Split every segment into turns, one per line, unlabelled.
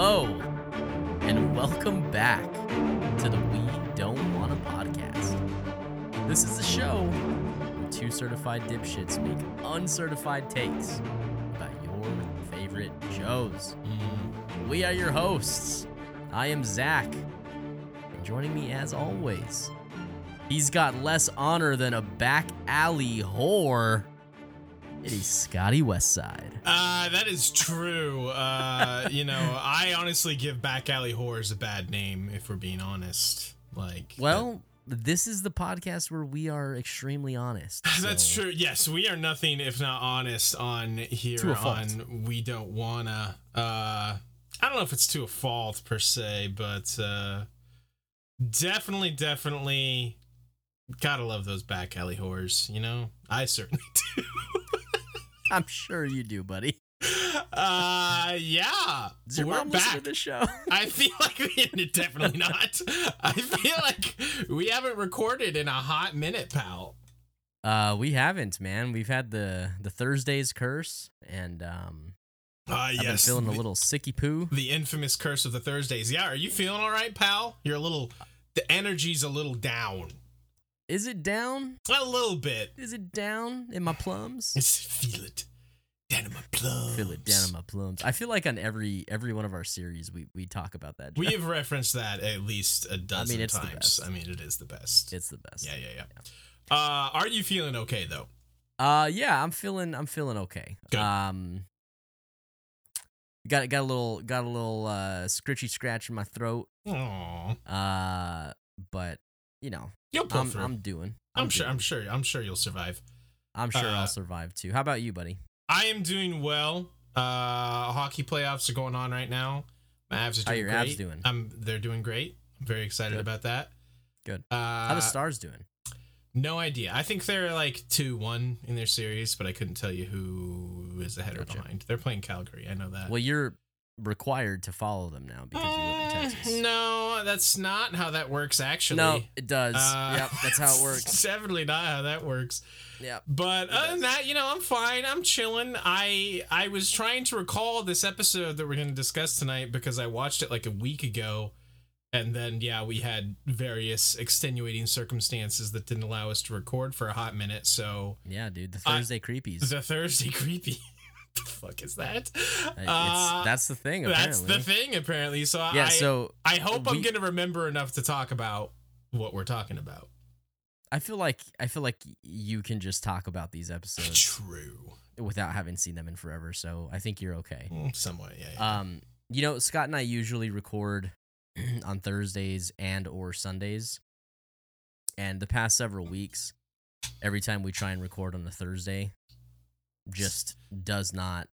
Hello, and welcome back to the We Don't Wanna podcast. This is a show where two certified dipshits make uncertified takes about your favorite shows. We are your hosts. I am Zach, and joining me as always, he's got less honor than a back alley whore. It is Scotty Westside.
Uh, that is true. Uh, you know, I honestly give back alley whores a bad name if we're being honest. Like,
Well, this is the podcast where we are extremely honest.
that's true. Yes, we are nothing if not honest on
To
here
a fault.
on we don't wanna. Uh, I don't know if it's to a fault per se, but uh, definitely, definitely, gotta love those back alley whores. You know, I certainly do.
I'm sure you do, buddy.
Uh, yeah,
Does
we're back.
to the show?
I feel like we definitely not. I feel like we haven't recorded in a hot minute, pal.
Uh, we haven't, man. We've had the the Thursdays curse, and um,
Uh
I've been
yes,
feeling
the,
a little sicky poo.
the infamous curse of the Thursdays. Yeah, are you feeling all right, pal? You're a little. The energy's a little down.
Is it down?
A little bit.
Is it down in my plums?
Just feel it down in my plums.
Feel it down in my plums. I feel like on every every one of our series, we we talk about that.
We have referenced that at least a dozen
it's the
times.
best.
I mean, it is the best.
it's the best.
yeah, yeah, yeah. Uh, are you feeling okay though?
Uh, yeah, I'm feeling I'm feeling okay.
Good.
Um, got got a little got a little uh scritchy scratch in my throat.
Aww.
Uh, but you know,
You'll pull
I'm
through.
I'm doing.
I'm sure.
doing.
I'm sure. I'm sure you'll survive.
I'm sure
uh,
I'll survive too. How about you, buddy?
I am doing well. Uh, hockey playoffs are going on right now. Mavs are great
How
doing
your
great.
abs doing?
I'm. They're doing great. I'm very excited
Good.
about that.
Good.
Uh,
How the stars doing?
no idea. I think they're like two one in their series, but I couldn't tell you who is ahead or behind. They're playing Calgary. I know that.
Well, you're required to follow them now because you live in
Uh,
Texas.
No, that's not how that works. Actually,
No, it does.
Uh,
yep, that's how it works.
it's definitely not how that works.
Yep.
But other than that, you know, I'm fine. I'm chilling. I I was trying to recall this episode that we're going to discuss tonight because I watched it like a week ago, and then yeah, we had various extenuating circumstances that didn't allow us to record for a hot minute. So
Yeah, dude. The
I-
Thursday creepies.
the Thursday creepy. The fuck is that?
Uh, that's the thing.
that's
Apparently.
the thing. Apparently, so
Yeah.
I
so
I hope I'm going to remember enough to talk about what we're talking about.
I feel like I feel like you can just talk about these episodes
True.
without having seen them in forever. So I think you're okay.
Mm, Somewhat, yeah. yeah.
Um, you know, Scott and I usually record on Thursdays and or Sundays. And the past several weeks, every time we try and record on a Thursday, just does not.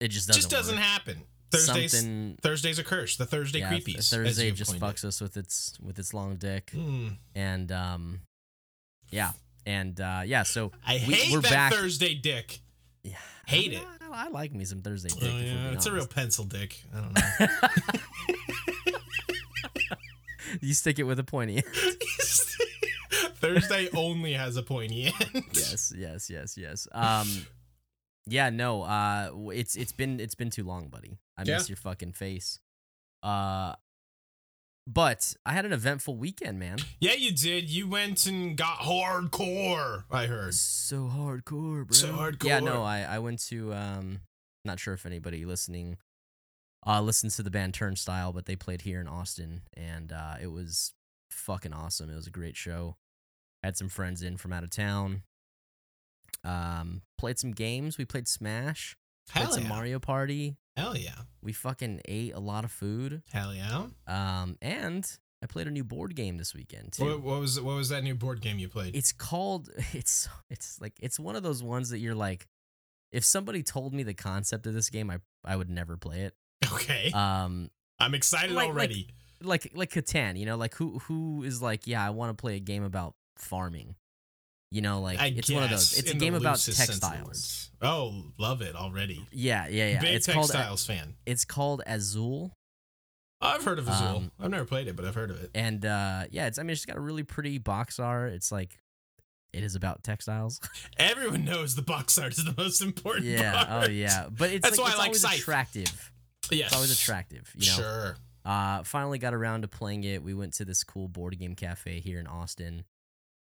It just doesn't.
just doesn't
work.
happen. Thursdays.
Something.
Thursday's a curse. The Thursday
yeah,
creepies.
Thursday just fucks
it.
us with its with its long dick,
Mm.
and um, yeah, and uh, yeah. So
I
We-
hate
we're
that
back-
Thursday dick.
yeah,
Hate
I,
it.
I, I like me some Thursday dick.
Oh, yeah, it's a real pencil dick. I don't know.
you stick it with a pointy.
Thursday only has a pointy end.
yes, yes, yes, yes. Um, yeah, no. Uh, it's it's been it's been too long, buddy. I
Yeah.
miss your fucking face. Uh, but I had an eventful weekend, man.
Yeah, you did. You went and got hardcore. I heard.
So hardcore, bro.
So hardcore.
Yeah, no. I I went to um, not sure if anybody listening, uh, listens to the band Turnstile, but they played here in Austin, and uh, it was fucking awesome. It was a great show. Had some friends in from out of town. Um, played some games. We played Smash. Played
Hell
some. Mario Party.
Hell yeah.
We fucking ate a lot of food.
Hell yeah.
Um, and I played a new board game this weekend too.
What, what was what was that new board game you played?
It's called. It's it's like it's one of those ones that you're like, if somebody told me the concept of this game, I I would never play it.
okay.
Um,
I'm excited
like- like-
already.
like like Catan, you know, like who who is like, yeah, I want to play a game about farming. You know, like
I
it's one of those. It's a game about
loosest sense of the
textiles.
Oh, love it already.
Yeah, yeah, yeah.
Big
it's called
textiles fan.
it's called Azul,
I've heard of Azul.
Um,
I've never played it, but I've heard of it.
and uh yeah, it's I mean it's got a really pretty box art. It's like it is about textiles.
Everyone knows the box art is the most important
yeah,
part.
oh yeah, but it's
That's
like,
why
it's
I like
always
Scythe.
attractive.
Yes.
It's always attractive. You know.
Sure.
Uh, finally got around to playing it. We went to this cool board game cafe here in Austin,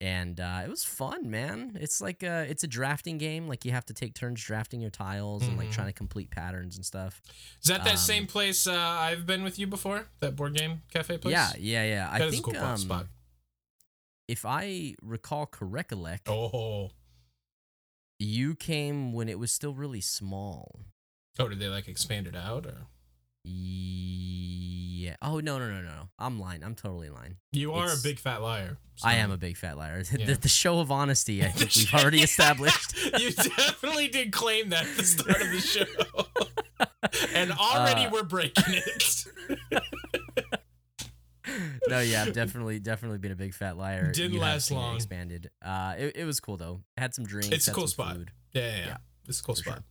and uh, it was fun, man. It's like a, it's a drafting game. Like you have to take turns drafting your tiles and like
Mhm.
trying to complete patterns and stuff.
Is that that
Um,
same place uh, I've been with you before? That board game cafe place?
Yeah, yeah, yeah. I
That is
think
a cool
um,
spot.
if I recall correctly,
Oh.
you came when it was still really small.
Oh, did they like expand it out or?
Yeah. Oh no no no no no. I'm lying. I'm totally lying.
You are
It's-
a big fat liar.
I am a big fat liar.
Yeah.
the, the show of honesty. I think we've already established.
you definitely did claim that at the start of the show. and already
Uh,
we're breaking it.
no, yeah, I've definitely, definitely been a big fat liar.
Didn't
You
last long.
Expanded. Uh, it, it was cool though. Had some drinks.
It's a cool spot. Yeah, yeah, yeah. This a cool
for
spot.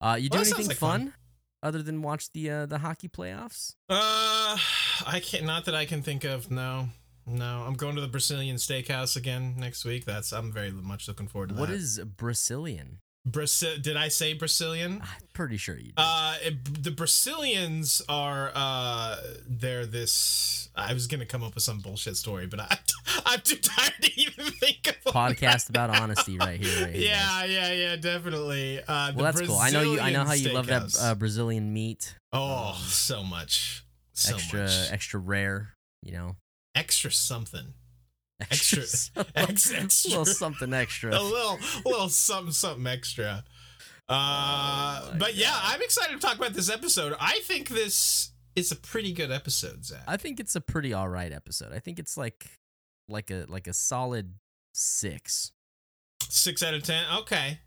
Uh, you do
Well, sounds
anything
like
fun,
fun.
Other than watch the uh, the hockey playoffs?
Uh, I can't. Not that I can think of. No, no. I'm going to the Brazilian Steakhouse again next week. That's. I'm very much looking forward to
What
that.
is Brazilian?
Brasi- Did I say Brazilian?
I'm pretty sure you did.
Uh, it, the Brazilians are. Uh, they're this. I was gonna come up with some bullshit story, but I, I'm too tired to even think of
Podcast about honesty right here. Right here.
Yeah, yeah, yeah, definitely. Uh, the
Well, that's cool. I know you. I know how you
Brazilian
love that uh, Brazilian meat.
oh,
um,
so much, so
extra,
much,
extra rare. You know,
extra something.
Extra,
Extra-
some-
ex-
a little something extra.
a little, a little something, something extra. Uh,
Oh
but yeah,
God.
I'm excited to talk about this episode. I think this is a pretty good episode, Zach.
I think it's a pretty all right episode. I think it's like, like a like a solid six.
Six out of ten. Okay,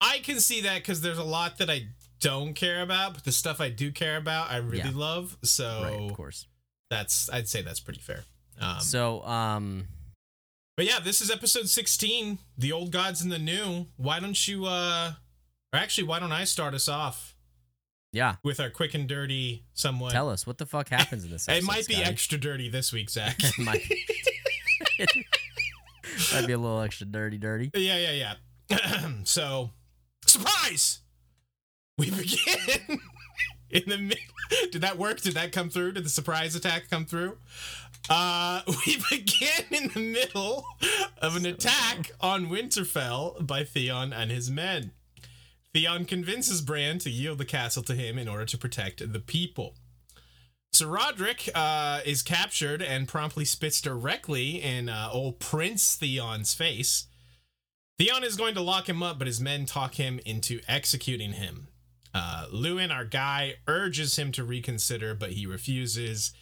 I can see that because there's a lot that I don't care about, but the stuff I do care about, I really
Yeah.
love. So
right, of course.
that's, I'd say that's pretty fair. Um,
so, um,
But yeah, this is episode 16, The Old Gods and the New. Why don't you uh or actually why don't I start us off
yeah.
with our quick and dirty somewhat
Tell us what the fuck happens in this.
It might be
Scotty?
extra dirty this week, Zach.
It might. might be a little extra dirty, dirty.
yeah, yeah, yeah. so surprise! We begin in the mid Did that work? Did that come through? Did the surprise attack come through? Uh, we begin in the middle of an attack on Winterfell by Theon and his men. Theon convinces Bran to yield the castle to him in order to protect the people. Sir Roderick uh, is captured and promptly spits directly in uh, old Prince Theon's face. Theon is going to lock him up, but his men talk him into executing him. Uh, Luwin, our guy, urges him to reconsider, but he refuses,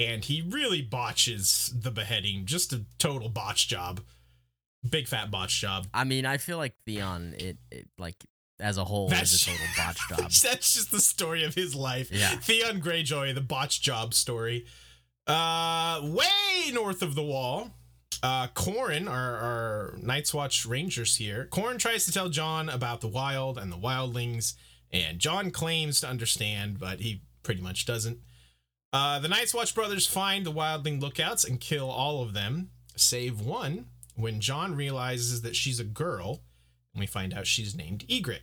and he really botches the beheading. Just a total botch job. Big fat botch job.
I mean, I feel like Theon, it, it like as a whole,
That's-
is a total botch job.
That's just the story of his life.
Yeah.
Theon Greyjoy, the botch job story. Uh, way north of the wall, uh, Qhorin, our, our Night's Watch Rangers here, Qhorin tries to tell Jon about the wild and the wildlings, and Jon claims to understand, but he pretty much doesn't. Uh, the Night's Watch brothers find the wildling lookouts and kill all of them, save one, when Jon realizes that she's a girl, and we find out she's named Ygritte.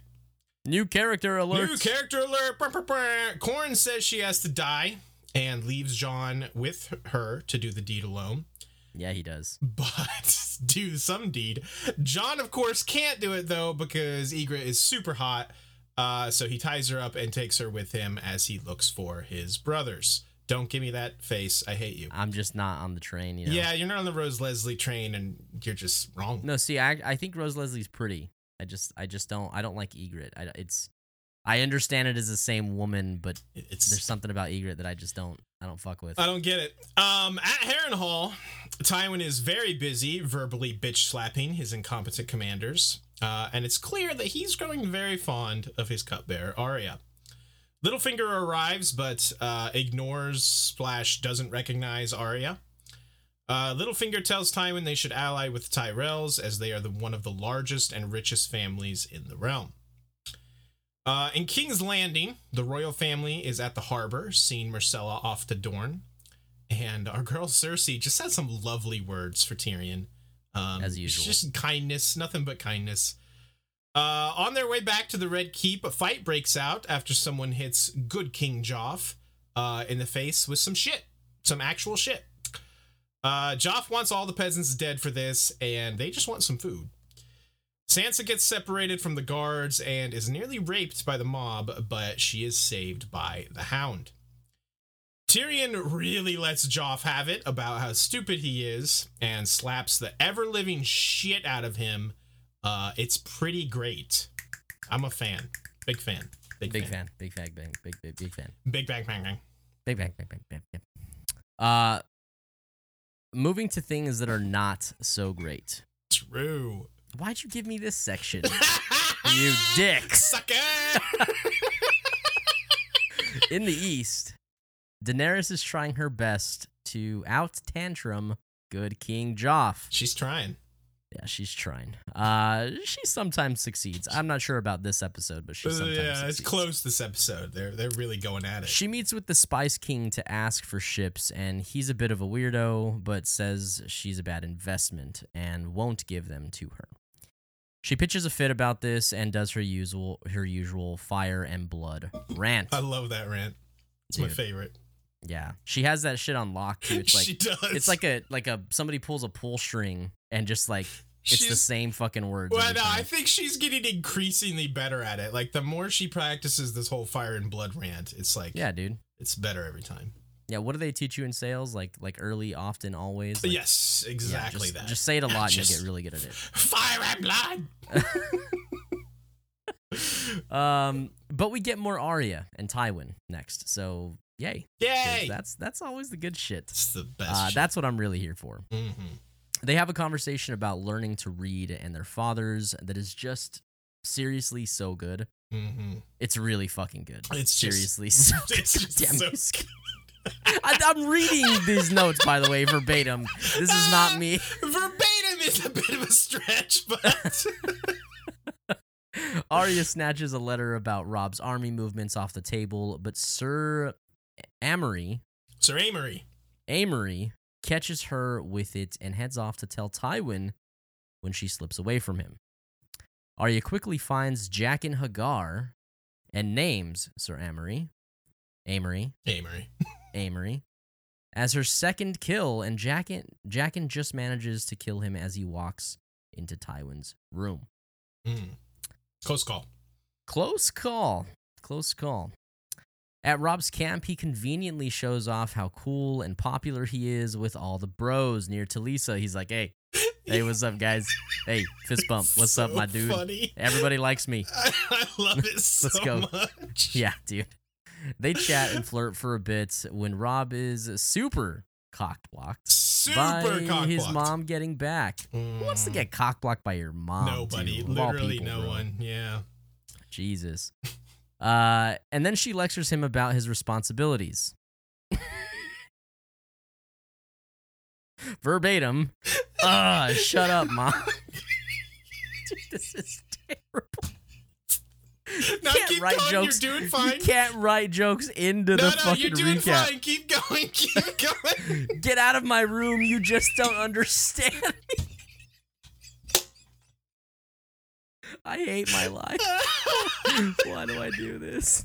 New character alert.
New character alert. Brr, brr, brr. Qhorin says she has to die and leaves Jon with her to do the deed alone.
yeah, he does.
But do some deed. Jon, of course, can't do it though because Ygritte is super hot. Uh, so he ties her up and takes her with him as he looks for his brothers. Don't give me that face. I hate you.
I'm just not on the train. You know.
Yeah, you're not on the Rose Leslie train and you're just wrong.
No, see, I I think Rose Leslie's pretty. I just I just don't I don't like Ygritte. I, it's I understand it as the same woman, but
It's
there's something about Ygritte that I just don't I don't fuck with.
I don't get it. Um, at Harrenhal, Tywin is very busy verbally bitch slapping his incompetent commanders, uh, and it's clear that he's growing very fond of his cupbearer Arya. Littlefinger arrives, but uh, ignores Splash doesn't recognize Arya. Uh, Littlefinger tells Tywin they should ally with the Tyrells as they are the one of the largest and richest families in the realm. Uh, in King's Landing, the royal family is at the harbor, seeing Myrcella off to Dorne. And our girl Cersei just had some lovely words for Tyrion. Um,
As usual.
Just kindness, nothing but kindness. Uh, on their way back to the Red Keep, a fight breaks out after someone hits good King Joff uh, in the face with some shit, some actual shit. Uh, Joff wants all the peasants dead for this, and they just want some food. Sansa gets separated from the guards and is nearly raped by the mob, but she is saved by the Hound. Tyrion really lets Joff have it about how stupid he is and slaps the ever living shit out of him. Uh, it's pretty great. I'm a fan. Big fan. Big, fan.
Big
fan.
fan. Big fan. Big big big big fan.
Big bang bang bang.
Big bang bang bang bang. bang. Uh, moving to things that are not so great.
True.
Why'd you give me this section? you dick.
Sucker!
In the east, Daenerys is trying her best to out tantrum good King Joff.
She's trying.
Yeah, she's trying. Uh, she sometimes succeeds. I'm not sure about this episode, but she
Uh,
sometimes
yeah,
succeeds.
it's close this episode. They're they're really going at it.
She meets with the Spice King to ask for ships, and he's a bit of a weirdo, but says she's a bad investment and won't give them to her. She pitches a fit about this and does her usual her usual fire and blood rant.
I love that rant. It's my favorite.
Yeah, she has that shit on lock too. It's like
she does.
it's like a like a somebody pulls a pull string and just like it's the same fucking words.
Well, no, I think she's getting increasingly better at it. Like the more she practices this whole fire and blood rant, it's like
yeah, dude.
it's better every time.
Yeah, what do they teach you in sales? Like like early, often, always. Like,
yes,
yeah,
exactly
just,
that.
Just say it a lot, and you'll get really good at it.
fire and blood.
Um, but we get more Arya and Tywin next, so yay,
Yay!
That's that's always the good shit.
It's the best.
Uh, that's what I'm really here for.
hmm
They have a conversation about learning to read and their fathers that is just seriously so good.
hmm
It's really fucking good.
It's just-
seriously so good.
it's just
Damn
so
Scott. I, I'm reading these notes, by the way, verbatim. This is not me.
Verbatim is a bit of a stretch, but
Arya snatches a letter about Robb's army movements off the table, but Sir Amory,
Sir Amory.
Amory catches her with it and heads off to tell Tywin when she slips away from him. Arya quickly finds Jaqen H'ghar and names Sir Amory, Amory,
Amory.
Amory, as her second kill, and Jaqen, Jaqen just manages to kill him as he walks into Tywin's room.
Mm. Close call.
Close call. Close call. At Robb's camp, he conveniently shows off how cool and popular he is with all the bros near Talisa. He's like, hey, hey, what's up, guys? Hey, fist bump. What's
So
up, my dude?
Funny.
Everybody likes me.
I, I love it so
go.
much.
Yeah, dude. They chat and flirt for a bit when Robb is super cockblocked
Super
by his mom getting back. Who wants to
Mm.
get cockblocked by your mom?
Nobody. Literally
people,
no
bro.
one. Yeah.
Jesus. Uh, and then she lectures him about his responsibilities. Verbatim. Ah, shut up, mom. Dude, this is terrible.
No,
can't
keep
write
going.
jokes.
You're doing fine.
You can't write jokes into
no,
the
no,
fucking
you're doing
recap.
fine. Keep going. Keep going.
Get out of my room. You just don't understand me. I hate my life. Why do I do this?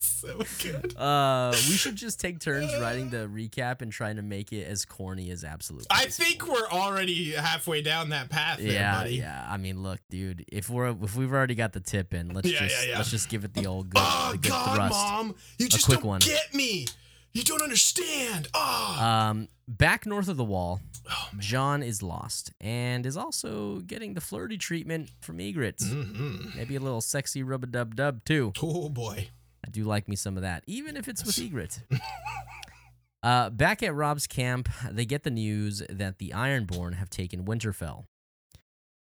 so good.
Uh, we should just take turns writing the recap and trying to make it as corny as absolutely.
I
possible.
think we're already halfway down that path there,
Yeah,
buddy.
yeah. I mean, look, dude. If we're if we've already got the tip in, let's
Yeah,
just
yeah, yeah.
let's just give it the old good,
Oh
the good
God,
thrust.
mom, you just
quick
don't
one.
get me. You don't understand. Oh,
Um, back north of the wall,
oh.
Jon is lost and is also getting the flirty treatment from Ygritte.
hmm
Maybe a little sexy rub a dub dub too.
Oh boy.
I do like me some of that, even if it's with Ygritte. uh, back at Robb's camp, they get the news that the Ironborn have taken Winterfell.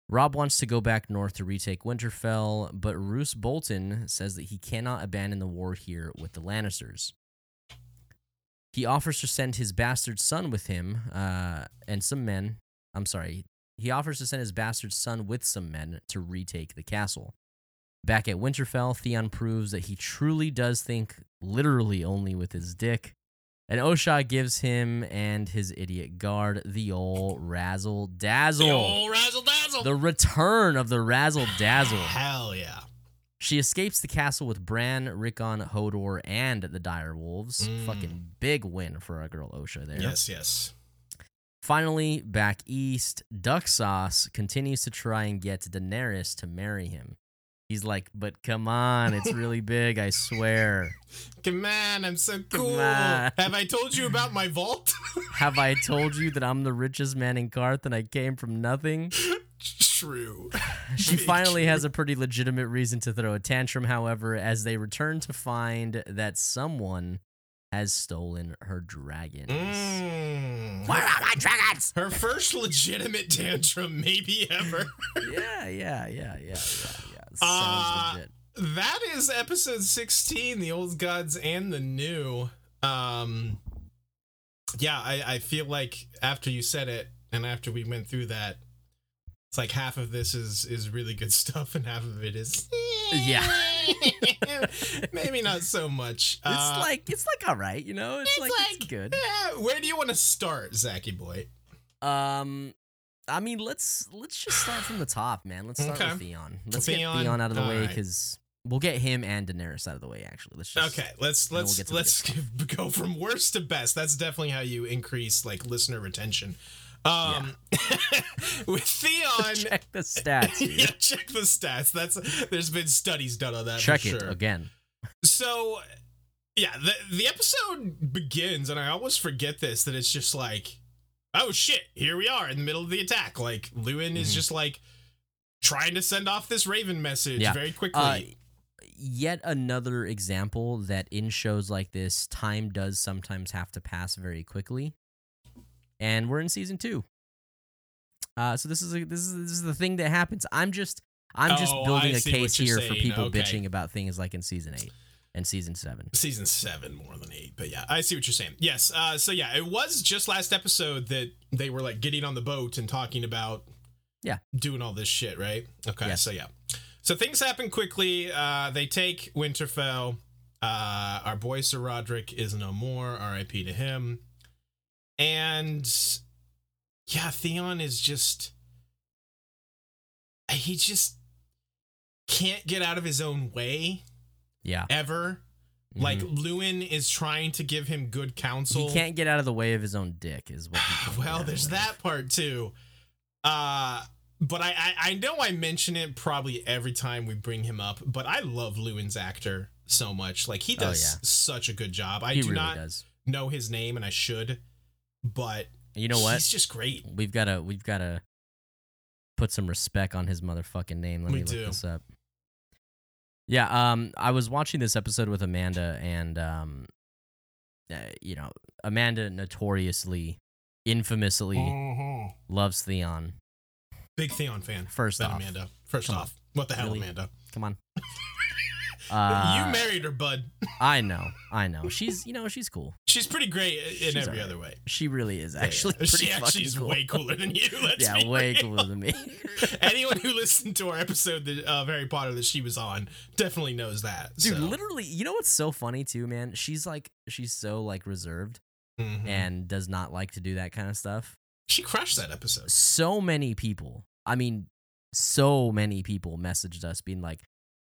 Robb wants to go back north to retake Winterfell, but Roose Bolton says that he cannot abandon the war here with the Lannisters. He offers to send his bastard son with him uh, and some men. I'm sorry. He offers to send his bastard son with some men to retake the castle. Back at Winterfell, Theon proves that he truly does think literally only with his dick. And Osha gives him and his idiot guard the old razzle dazzle.
The old razzle dazzle. dazzle.
The return of the razzle dazzle.
Hell yeah.
She escapes the castle with Bran, Rickon, Hodor, and the dire wolves.
Mm.
Fucking big win for our girl Osha there.
Yes, yes.
Finally, back east, Duck Sauce continues to try and get Daenerys to marry him. He's like, but come on, it's really big, I swear.
Come on, I'm so cool. Have I told you about my vault?
Have I told you that I'm the richest man in Qarth and I came from nothing?
True.
She
Big
finally has a pretty legitimate reason to throw a tantrum, however, as they return to find that someone has stolen her dragons.
Mm.
Where are my dragons?
Her first legitimate tantrum, maybe ever.
Yeah, yeah, yeah, yeah, yeah, yeah. Sounds
Uh,
legit.
that is episode 16, the old gods and the new. Um yeah, I, I feel like after you said it and after we went through that, it's like half of this is is really good stuff and half of it is
Yeah.
maybe not so much.
It's
Uh,
like it's like all right, you know. It's,
it's
like, it's good.
eh, where do you want to start, Zachy boy?
Um, I mean, let's let's just start from the top, man. Let's start
Okay.
with Theon. Let's
Theon,
get Theon out of the way because we'll get him and Daenerys out of the way. Actually, let's just
Okay, let's
we'll
let's
to
let's go from worst to best. That's definitely how you increase like listener retention. Um with Theon
check the stats.
Yeah, check the stats. That's there's been studies done on that.
check
for
it
sure.
again.
So yeah, the the episode begins, and I always forget this that it's just like, oh shit, here we are in the middle of the attack. Like Luwin is
Mhm.
just like trying to send off this Raven message
Yeah.
very quickly.
Uh, yet another example that in shows like this, time does sometimes have to pass very quickly, and we're in season two. Uh, so this is a, this is this is the thing that happens. I'm just I'm just
Oh,
building
I
a case here for people
Okay.
bitching about things like in season eight and season seven.
season seven more than eight but yeah i see what you're saying yes uh so yeah it was just last episode that they were like getting on the boat and talking about
Yeah.
doing all this shit right okay
Yes.
so yeah so things happen quickly uh they take winterfell uh our boy sir roderick is no more rip to him and yeah theon is just he just can't get out of his own way
Yeah,
ever
Mhm.
like Luwin is trying to give him good counsel.
he can't get out of the way of his own dick, is what. he can't get out
well, there's that part too. Uh but I, I I know I mention it probably every time we bring him up, but I love Luwin's actor so much. Like he
Oh,
does
yeah.
such a good job. I
He
do
really
not
does.
know his name and I should, but
You know what?
He's just great.
We've got to we've got to put some respect on his motherfucking name. Let
We
me look
do.
this up. Yeah, um, I was watching this episode with Amanda, and um, uh, you know, Amanda notoriously, infamously
Mhm.
loves Theon.
Big Theon fan.
First off,
Amanda. First
Come on.
off, what the hell,
Really?
Amanda?
come on. Uh,
you married her, bud.
I know, I know. She's, you know, she's cool.
She's pretty great in
She's
every
alright.
other way.
She really is actually
yeah. she actually is
cool.
way cooler than you. Let's
yeah, way
real.
cooler than me.
Anyone who listened to our episode of Harry Potter that she was on definitely knows that.
Dude,
so.
literally, you know what's so funny too, man? She's like, she's so like reserved
Mhm.
and does not like to do that kind of stuff.
she crushed that episode.
So many people, I mean, so many people messaged us being like,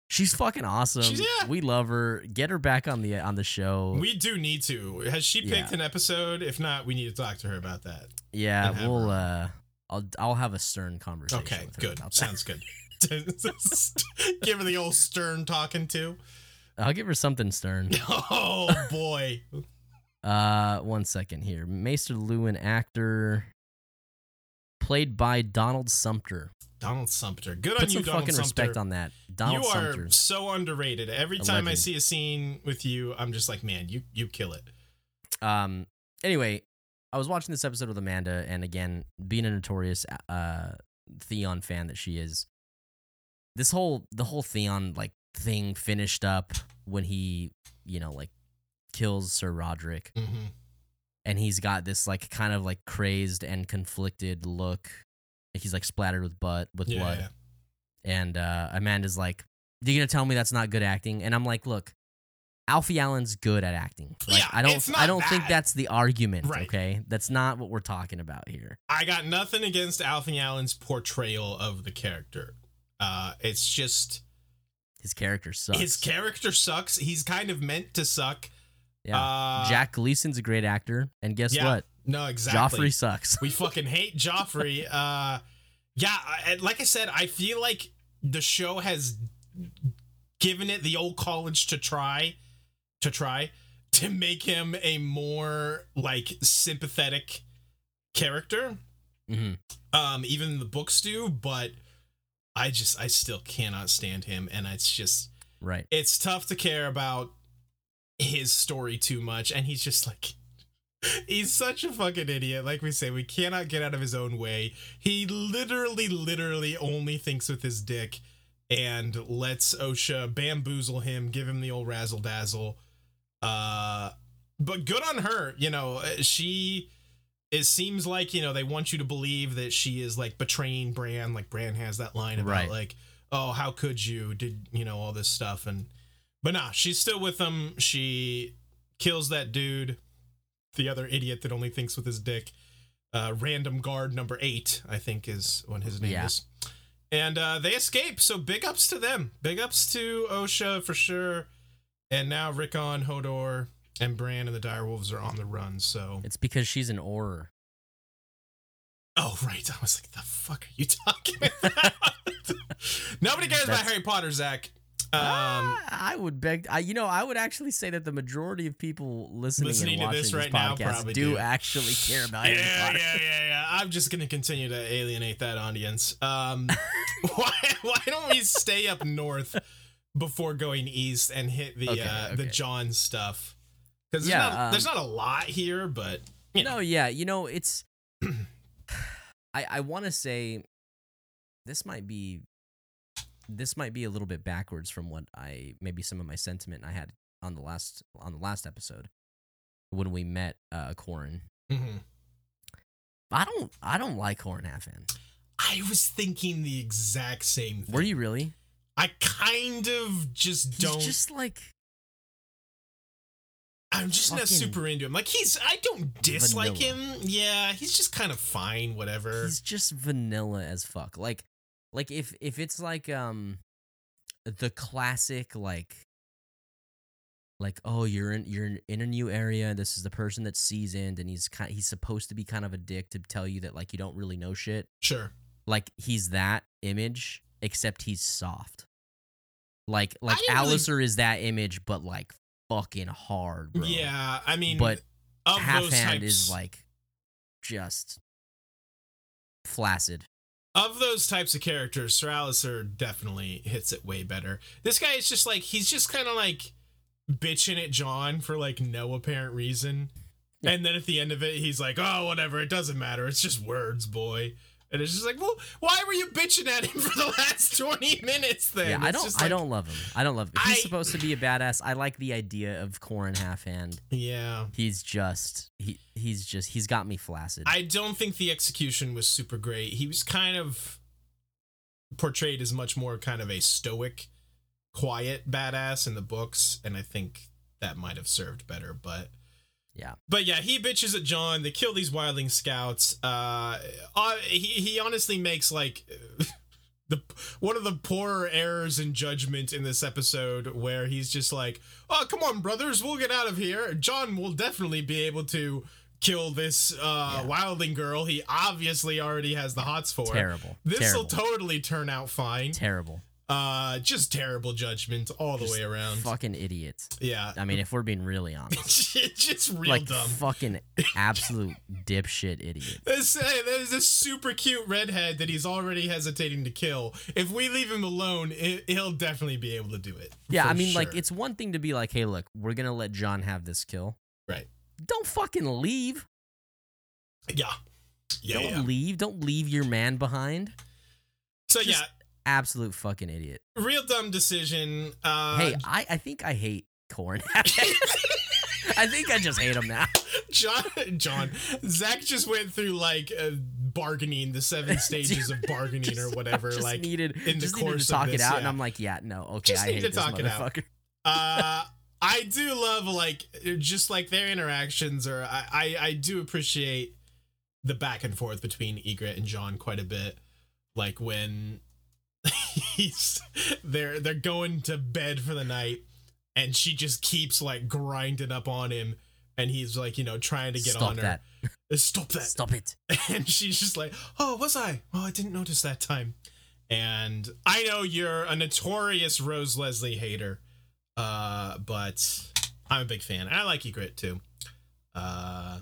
"She's fucking awesome.
She's- yeah.
We love her. Get her back on the on the show."
We do need to. Has she picked
Yeah.
an episode? If not, we need to talk to her about that.
yeah, we'll. uh I'll I'll have a stern conversation.
Okay,
with her
good.
about that.
Sounds good. Give her the old stern talking to.
I'll give her something stern.
Oh boy.
Uh, one second here. Maester Luwin actor, played by Donald Sumpter.
Donald Sumpter. Good
Put
on you, Donald
fucking
Sumpter.
respect on that. Donald
you are so underrated. Every time I see a scene with you, I'm just like, man, you you kill it.
Um. Anyway, I was watching this episode with Amanda, and again, being a notorious uh Theon fan that she is, this whole the whole Theon like thing finished up when he, you know, like kills Sir Roderick,
Mm-hmm.
and he's got this like kind of like crazed and conflicted look. He's like splattered with butt with
Yeah,
blood.
yeah.
And uh, Amanda's like, "You're gonna tell me that's not good acting?" And I'm like, "Look, Alfie Allen's good at acting. Like
Yeah,
I don't I don't think that's the argument,
Right.
okay? That's not what we're talking about here.
I got nothing against Alfie Allen's portrayal of the character. Uh, it's just
His character sucks.
his character sucks. He's kind of meant to suck.
yeah.
Uh,
Jack Gleeson's a great actor, and guess
yeah,
what?
No, exactly.
Joffrey sucks.
We fucking hate Joffrey. Uh, yeah, I, like I said, I feel like the show has given it the old college to try, to try to make him a more like sympathetic character.
hmm
Um, even the books do, but I just I still cannot stand him, and it's just
Right.
it's tough to care about his story too much and he's just like he's such a fucking idiot. Like we say we cannot get out of his own way. He literally literally only thinks with his dick and lets osha bamboozle him give him the old razzle dazzle uh but good on her you know uh, she it seems like you know they want you to believe that she is like betraying bran like bran has that line about
Right.
like oh how could you? Did you know all this stuff. And but nah she's still with him. She kills that dude the other idiot that only thinks with his dick. Uh random guard number eight i think is what his name
Yeah.
is. And uh they escape. So big ups to them. Big ups to osha for sure. And now rickon hodor and bran and the direwolves are on the run so.
It's because she's an Auror.
oh right. I was like the fuck are you talking about? Nobody cares about harry potter zach um
Ah, I would beg. I, you know, I would actually say that the majority of people listening,
Listening
and
to
watching
this
this,
right now
podcast
probably
do,
do.
actually care about
yeah, yeah, yeah, yeah. I'm just gonna continue to alienate that audience. Um, why, why don't we stay up north before going east and hit the
Okay,
uh, the. Jon stuff? Because there's,
Yeah,
not,
um,
there's not a lot here, but you know,
No, yeah, you know, it's. I I want to say, this might be, this might be a little bit backwards from what I maybe some of my sentiment I had on the last on the last episode when we met uh Qhorin.
Mhm.
I don't I don't like Qhorin Halfhand.
I was thinking the exact same thing.
Were you really?
I kind of just
He's
don't.
just like
I'm just not super into him. Like he's, I don't dislike
vanilla.
him. Yeah, he's just kind of fine. Whatever.
he's just vanilla as fuck. Like like if if it's like um the classic like like oh you're in you're in- a new area this is the person that's seasoned and he's kind he's supposed to be kind of a dick to tell you that like you don't really know shit.
Sure.
like he's that image except he's soft. Like like
didn't really-
is that image but like fucking hard bro.
Yeah, I mean,
but half hand
types,
is like just flaccid
of those types of characters, Sir Alistair definitely hits it way better. This guy is just like he's just kind of like bitching at Jon for like no apparent reason,
Yeah.
and then at the end of it, he's like, "Oh, whatever, it doesn't matter. It's just words, boy." And it's just like, well, why were you bitching at him for the last twenty minutes? Then
Yeah, I don't.
just
I don't love him. I don't love him. He's
I-
supposed to be a badass. I like the idea of Qhorin Halfhand.
Yeah,
He's just he. He's just he's got me flaccid.
I don't think the execution was super great. He was kind of portrayed as much more kind of a stoic, quiet badass in the books, and I think that might have served better. But
yeah,
but yeah, he bitches at Jon. They kill these wildling scouts. Uh, uh he he honestly makes like. The, one of the poorer errors in judgment in this episode where he's just like, "Oh, come on, brothers, we'll get out of here. Jon will definitely be able to kill this uh,
Yeah.
wildling girl. He obviously already has the hots for.
terrible.
This will totally turn out fine.
terrible.
Uh, just terrible judgment all the
Just
way around.
Fucking idiots.
Yeah,
I mean, if we're being really honest,
just real
like
dumb.
fucking absolute dipshit idiot.
This, hey, there's this super cute redhead that he's already hesitating to kill. If we leave him alone, it, he'll definitely be able to do it.
Yeah, I mean, like it's one thing to be like, hey, look, we're gonna let Jon have this kill.
right.
Don't fucking leave.
Yeah, yeah,
Don't
yeah.
leave. Don't leave your man behind.
So
just-
yeah,
Absolute fucking idiot.
real dumb decision. Uh,
hey, I, I think I hate Qhorin. I think I just hate him now.
Jon, Jon, Zach just went through like uh, bargaining, the seven stages of bargaining or whatever. like,
needed,
in the
just needed
course
to
of
talk it
this,
out, and. I'm like, yeah, no, okay,
Just
I
need
hate
to
this
talk it out.
motherfucker.
uh, I do love like just like their interactions, or I, I I do appreciate the back and forth between Ygritte and Jon quite a bit. Like when he's they're they're going to bed for the night, and she just keeps like grinding up on him, and he's like you know trying to get
Stop
on her.
that.
Stop that!
Stop it.
and she's just like, "Oh, was I? Oh, I didn't notice that time." And I know you're a notorious Rose Leslie hater, uh, but I'm a big fan. And I like Ygritte too. Uh,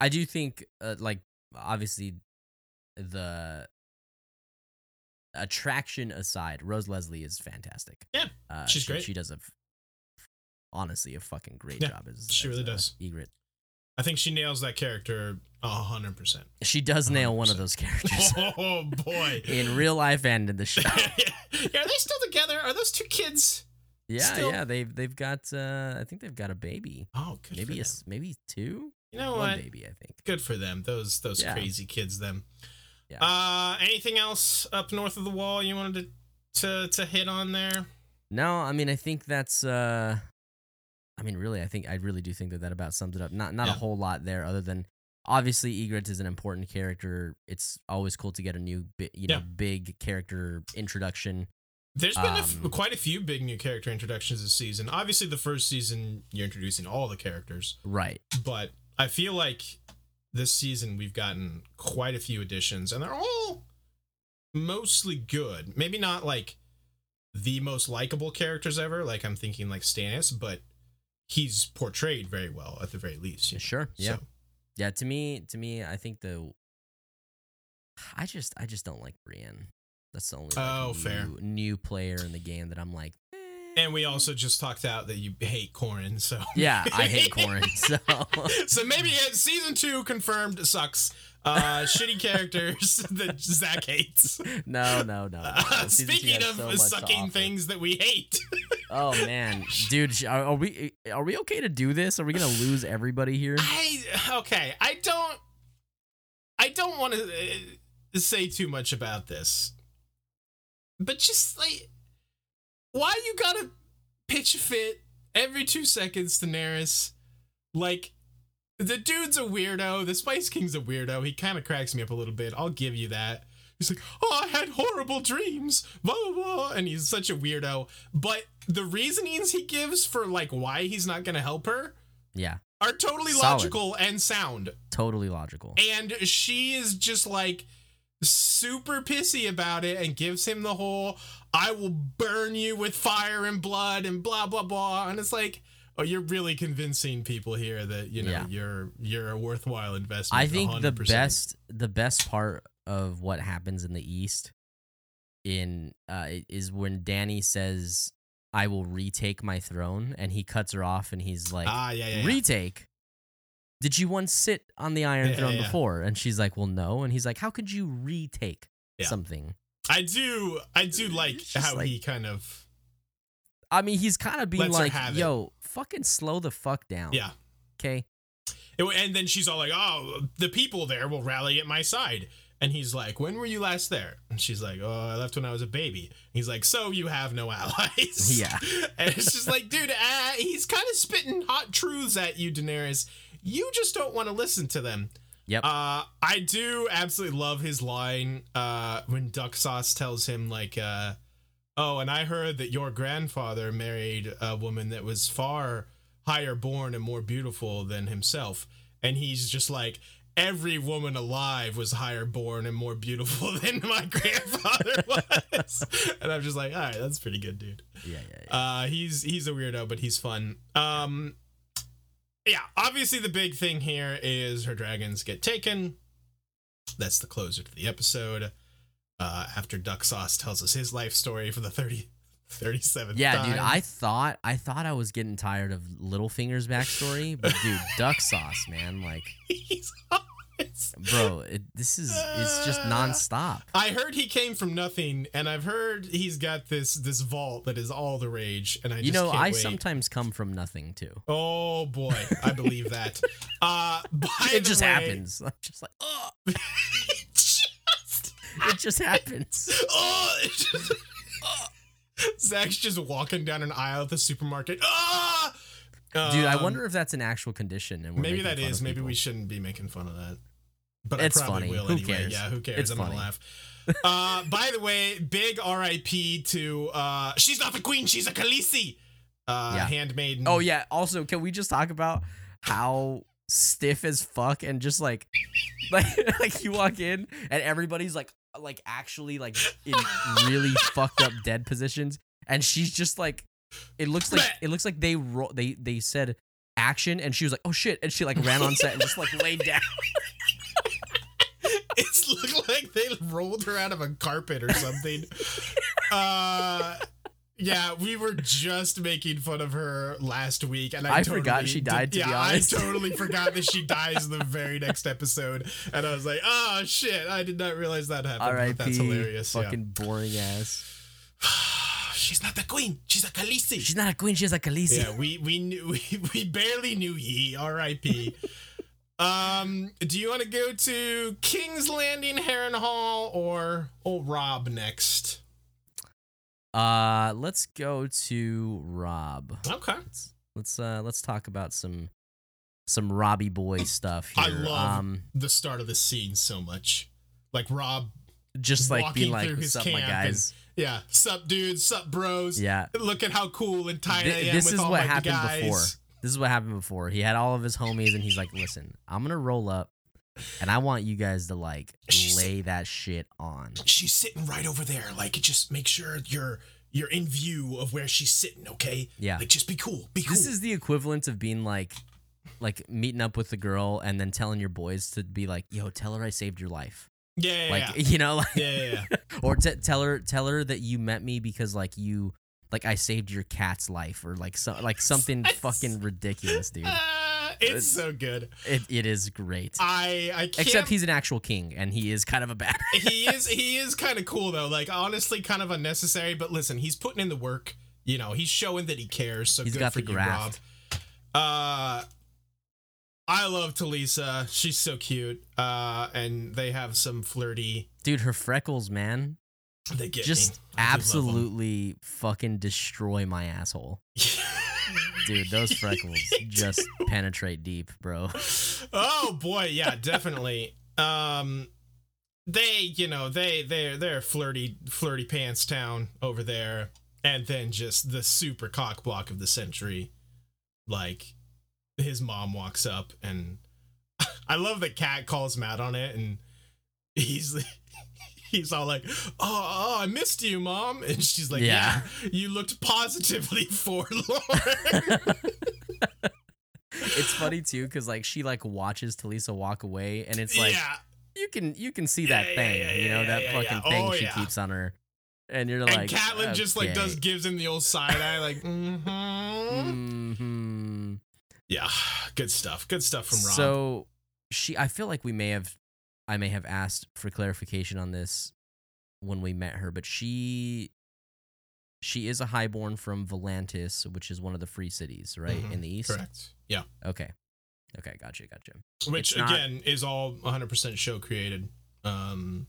I do think, uh, like, obviously, the attraction aside, Rose Leslie is fantastic.
Yeah,
uh,
she's
she,
great.
She does a honestly, a fucking great
Yeah,
job as
she
as,
really
uh,
does.
Ygritte.
I think she nails that character a hundred percent.
She does nail one of those characters
Oh boy!
in real life and in the show.
yeah, are they still together? Are those two kids?
Yeah,
Still-
yeah, they've they've got. Uh, I think they've got a baby.
Oh, good
maybe
for
a,
them.
maybe two.
You know
One
what?
baby, I think.
Good for them. Those those
Yeah.
crazy kids. Them.
Yeah.
Uh, anything else up north of the wall you wanted to to, to hit on there?
No, I mean I think that's uh I mean really I think I really do think that that about sums it up. Not not
Yeah.
a whole lot there other than obviously Ygritte is an important character. It's always cool to get a new bi- you know
Yeah.
big character introduction.
There's been a f-
Um,
quite a few big new character introductions this season. Obviously, the first season you're introducing all the characters,
Right.
but I feel like this season we've gotten quite a few additions, and they're all mostly good. Maybe not like the most likable characters ever. Like I'm thinking like Stannis, but he's portrayed very well at the very least. know?
Sure. Yeah.
So,
Yeah, to me to me I think the I just I just don't like Brienne. That's the only like,
Oh,
new,
fair.
new player in the game that I'm like.
And we also just talked out that you hate Qhorin, so
Yeah, I hate Qhorin. So
so maybe season two confirmed sucks. Uh, shitty characters that Zach hates.
no, no, no.
Uh, speaking of
so
sucking things that we hate,
Oh man, dude, are, are we are we okay to do this? Are we gonna lose everybody here?
I okay. I don't. I don't want to uh, say too much about this, but just like, why you gotta pitch a fit every two seconds, Daenerys? Like, the dude's a weirdo. The Spice King's a weirdo. He kind of cracks me up a little bit. I'll give you that. He's like, oh, I had horrible dreams, blah blah blah, and he's such a weirdo. But the reasonings he gives for like why he's not gonna help her
Yeah,
are totally
Solid.
logical and sound.
totally logical.
And she is just like super pissy about it and gives him the whole I will burn you with fire and blood and blah blah blah. And it's like, oh, you're really convincing people here that, you know,
Yeah.
you're you're a worthwhile investment.
I think the
100%.
best the best part of what happens in the East in uh is when Dany says, "I will retake my throne," and he cuts her off, and he's like,
Ah, yeah. yeah.
"Retake." Did you once sit on the Iron
Yeah,
Throne
yeah.
before? And she's like, "Well, no." And he's like, "How could you retake something?"
I do I do like how
like-
he kind of
I mean, he's kind of being like,
have it.
"Yo, fucking slow the fuck down."
Yeah.
Okay.
And then she's all like, "Oh, the people there will rally at my side." And he's like, "When were you last there?" And she's like, "Oh, I left when I was a baby." He's like, "So you have no allies?"
Yeah.
And it's just like, dude, uh, he's kind of spitting hot truths at you, Daenerys. You just don't want to listen to them.
Yep.
Uh, I do absolutely love his line uh, when Duck Sauce tells him like, uh, "Oh, and I heard that your grandfather married a woman that was far higher born and more beautiful than himself," and he's just like. Every woman alive was higher born and more beautiful than my grandfather was, and I'm just like, all right, that's pretty good, dude.
yeah, yeah, yeah.
Uh, he's he's a weirdo, but he's fun. Um, yeah, obviously the big thing here is her dragons get taken. That's the closer to the episode. Uh, after Duck Sauce tells us his life story for the 30, 37th
Yeah,
time.
dude, I thought I thought I was getting tired of Littlefinger's backstory, but dude, duck sauce, man, like,
he's
bro, it, this is it's just nonstop.
I heard he came from nothing, and I've heard he's got this this vault that is all the rage. And I just
You know, I
wait.
sometimes come from nothing too.
Oh boy, I believe that. Uh,
It just
way-
happens. I'm just like, oh,
just
it just happens.
oh, it's just, Zach's just walking down an aisle at the supermarket. Ah!
Dude, I
Um,
wonder if that's an actual condition. And we're
Maybe that is. Maybe
people.
we shouldn't be making fun of that. But
It's
I probably
funny.
will
Who
anyway.
cares?
Yeah, who cares?
It's
I'm
funny.
gonna laugh. Uh, by the way, big R.I.P. to uh, she's not the queen, she's a Khaleesi. Uh,
Yeah.
handmaiden.
Oh yeah. Also, can we just talk about how stiff as fuck and just like, like, like you walk in and everybody's like, like actually like in really fucked up dead positions, and she's just like, it looks like it looks like they ro- they they said action and she was like, oh shit, and she like ran on set and just like laid down.
It's looked like they rolled her out of a carpet or something. uh yeah, we were just making fun of her last week, and I,
I forgot
totally
she died,
did-
to be
yeah,
honest.
I totally forgot that she dies in the very next episode, and I was like, "Oh shit, I did not realize that happened."
R.I.P.
That's hilarious. yeah.
Fucking boring ass.
she's not the queen. She's a Khaleesi.
She's not a queen. She's a Khaleesi.
yeah, we we knew we, we barely knew ye. R.I.P. um, do you want to go to King's Landing, Harrenhal, or old Robb next?
Uh, let's go to Robb.
Okay.
Let's let's uh let's talk about some some Robbie boy stuff here.
I love
um
the start of the scene so much. Like Robb,
just like being like what's
his
up my
camp
guys.
yeah, sup dudes, sup bros.
Yeah.
Look at how cool and tight
Th-
I am
this
with
is
all
what
my
happened
guys.
before. This is what happened before. He had all of his homies and he's like, "Listen, I'm going to roll up and I want you guys to like
She's-
lay that shit on."
She's sitting right over there. Like, just make sure you're you're in view of where she's sitting. Okay.
Yeah.
Like, just be cool. Be cool.
This is the equivalent of being like like meeting up with the girl and then telling your boys to be like, "Yo, tell her I saved your life."
yeah, yeah,
like,
yeah.
you know, like
yeah, yeah, yeah.
or t- tell her tell her that you met me because like you like I saved your cat's life or like so like something
It's-
fucking ridiculous, dude.
Ah, it's,
It's-
so good.
It it is great.
I I can't.
Except he's an actual king and he is kind of a bad.
he is he is kind of cool though. Like honestly, kind of unnecessary. But listen, he's putting in the work. You know, he's showing that he cares. So
He's
good
got
for
the
you, Robb.
graft.
Uh, I love Talisa. She's so cute. Uh, and they have some flirty.
Dude, her freckles, man,
They get
just
me. I do love 'em.
absolutely fucking destroy my asshole. Dude, those freckles just penetrate deep, bro.
oh boy, yeah, definitely. um, they, you know, they they're they're flirty flirty pants town over there, and then just the super cock block of the century, like his mom walks up and I love that Cat calls Matt on it, and he's. He's all like, "Oh, oh, I missed you, mom," and she's like,
Yeah.
"Yeah, you looked positively forlorn."
It's funny too because like she like watches Talisa walk away and it's like
yeah,
you can you can see that
yeah,
thing, you know, that fucking thing
Oh,
she keeps on her, and you're
and
like,
Catelyn just like does gives him the old side eye, like, mm-hmm.
Mhm.
yeah, good stuff, good stuff from Robb.
So she, I feel like we may have, I may have asked for clarification on this when we met her, but she, she is a highborn from Volantis, which is one of the free cities, right
Mhm,
in the east.
correct, yeah,
Okay, okay, gotcha, gotcha.
which
not-
again is all 100 percent show created. Um,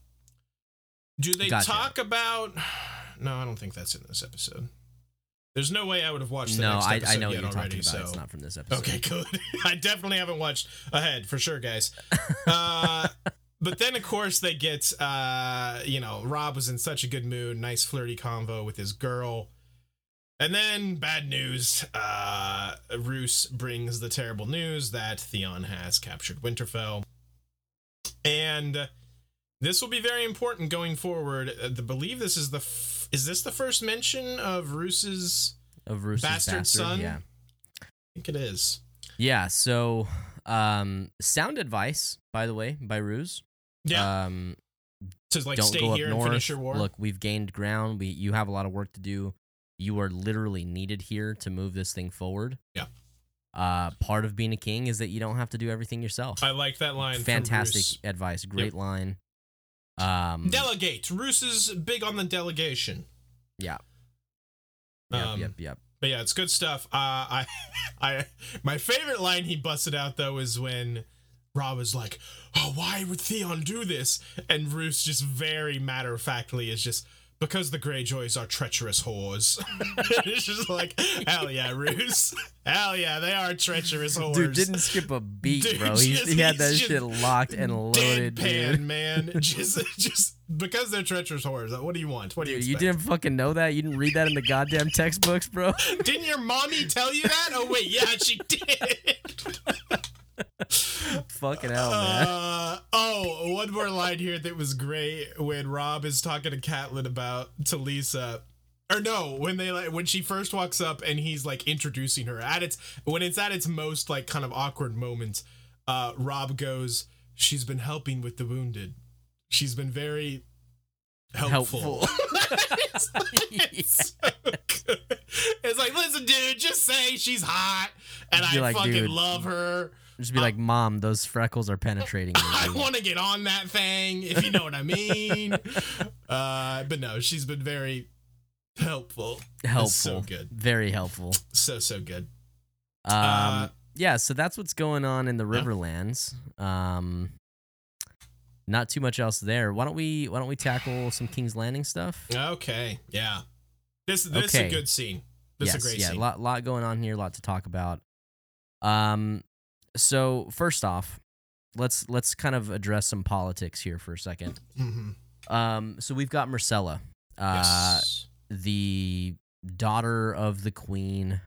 do they
Gotcha.
talk about? No, I don't think that's in this episode. There's no way I would have watched the
No,
next
I,
episode
I know what
yet
you're
already.
talking about.
So
It's not from this episode.
Okay, good. I definitely haven't watched ahead for sure, guys. Uh, but then, of course, they get, uh, you know, Robb was in such a good mood, nice flirty convo with his girl. And then, bad news. Uh, Roose brings the terrible news that Theon has captured Winterfell. And this will be very important going forward. Uh, I believe this is the. F- is this the first mention of Roose's.
Of Roose's
Bastard
bastard,
son?
yeah.
I think it is.
Yeah, so um sound advice, by the way, by Roose.
Yeah.
Um
to like
don't
stay
go
here
up
and
north.
finish your war.
Look, we've gained ground. We you have a lot of work to do. You are literally needed here to move this thing forward.
Yeah.
Uh part of being a king is that you don't have to do everything yourself.
I like that line. from
Fantastic advice. Great line. Um
Delegate. Roose is big on the delegation.
yeah. Yep,
Um,
yep, yep.
But yeah, it's good stuff. Uh, I, I, my favorite line he busted out though is when Robb is like, "Oh, why would Theon do this?" And Roose just very matter of factly is just because the Greyjoys are treacherous whores. it's just like, hell yeah, Roose. Hell yeah, they are treacherous whores.
Dude didn't skip a beat,
Dude,
bro.
Just-
he had that shit locked and loaded,
Deadpan,
dude.
man. Just, just because they're treacherous whores. What do you want? What do you
Dude, you didn't fucking know that? You didn't read that in the goddamn textbooks, bro?
Didn't your mommy tell you that? Oh wait, yeah, she did.
Fucking hell, man.
Uh, oh, one more line here that was great when Robb is talking to Catelyn about Talisa. Or no, when they like when she first walks up and he's like introducing her at its when it's at its most like kind of awkward moment, uh, Robb goes, She's been helping with the wounded. She's been very helpful. it's, like, it's so good. It's like, listen, dude, just say she's hot and
be
I
like,
fucking
dude,
love her.
Just be like, Mom, those freckles are penetrating me.
I want to get on that thing, if you know what I mean. uh, but no, she's been very helpful.
helpful.
so good.
Very helpful.
So, so good.
Um,
Uh,
yeah, so that's what's going on in the
Yeah.
Riverlands. Um, not too much else there. Why don't we Why don't we tackle some King's Landing stuff?
Okay. Yeah. This, this is
Okay.
a good scene. This
yes,
is a great scene.
yeah,
scene.
lot lot going on here, A lot to talk about. Um, so first off, let's let's kind of address some politics here for a second.
Mhm.
Um, so we've got Myrcella, uh,
Yes.
the daughter of the queen,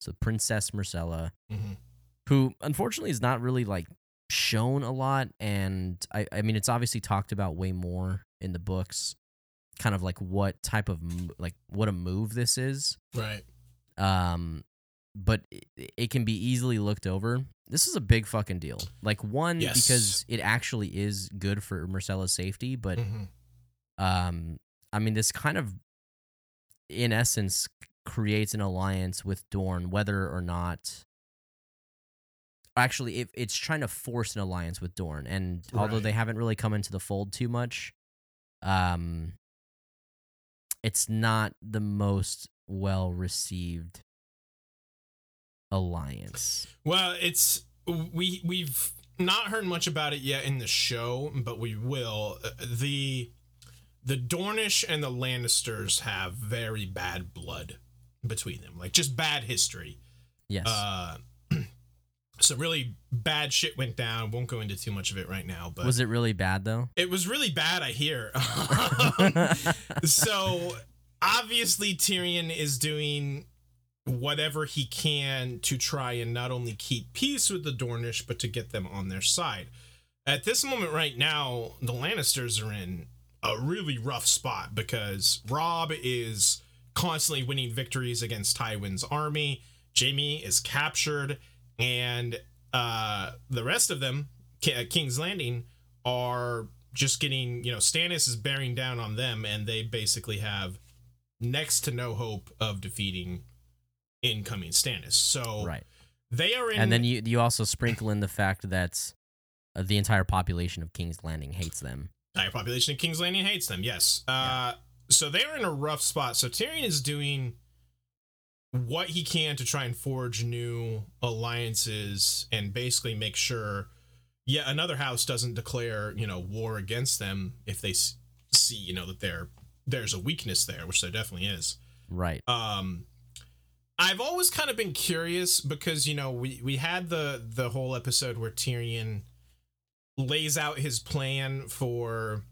so Princess Myrcella,
Mhm.
who unfortunately is not really like shown a lot, and I I mean it's obviously talked about way more in the books, kind of like what type of like what a move this is.
Right.
um but it, it can be easily looked over this is a big fucking deal like one
Yes.
because it actually is good for myrcella's safety but
Mhm.
um i mean this kind of in essence creates an alliance with dorn whether or not actually it, it's trying to force an alliance with dorn and although they haven't really come into the fold too much um it's not the most well received alliance
Well, it's we we've not heard much about it yet in the show, but we will. Uh, the the Dornish and the Lannisters have very bad blood between them, like just bad history.
yes
Uh, so really bad shit went down. Won't go into too much of it right now, but
was it really bad though
it was really bad. I hear. so obviously Tyrion is doing whatever he can to try and not only keep peace with the Dornish, but to get them on their side. At this moment right now, the Lannisters are in a really rough spot because Robb is constantly winning victories against Tywin's army. Jaime is captured, and uh, the rest of them, Ki- King's Landing, are just getting, you know, Stannis is bearing down on them, and they basically have next to no hope of defeating incoming Stannis. So
right
they are in.
and then you you also sprinkle in the fact that uh, the entire population of king's landing hates them
entire population of King's Landing hates them. Yes. Uh, so they're in a rough spot. So Tyrion is doing what he can to try and forge new alliances and basically make sure yet another house doesn't declare you know war against them if they see you know that there there's a weakness there, which there definitely is.
right
Um, I've always kind of been curious because you know we we had the the whole episode where Tyrion lays out his plan for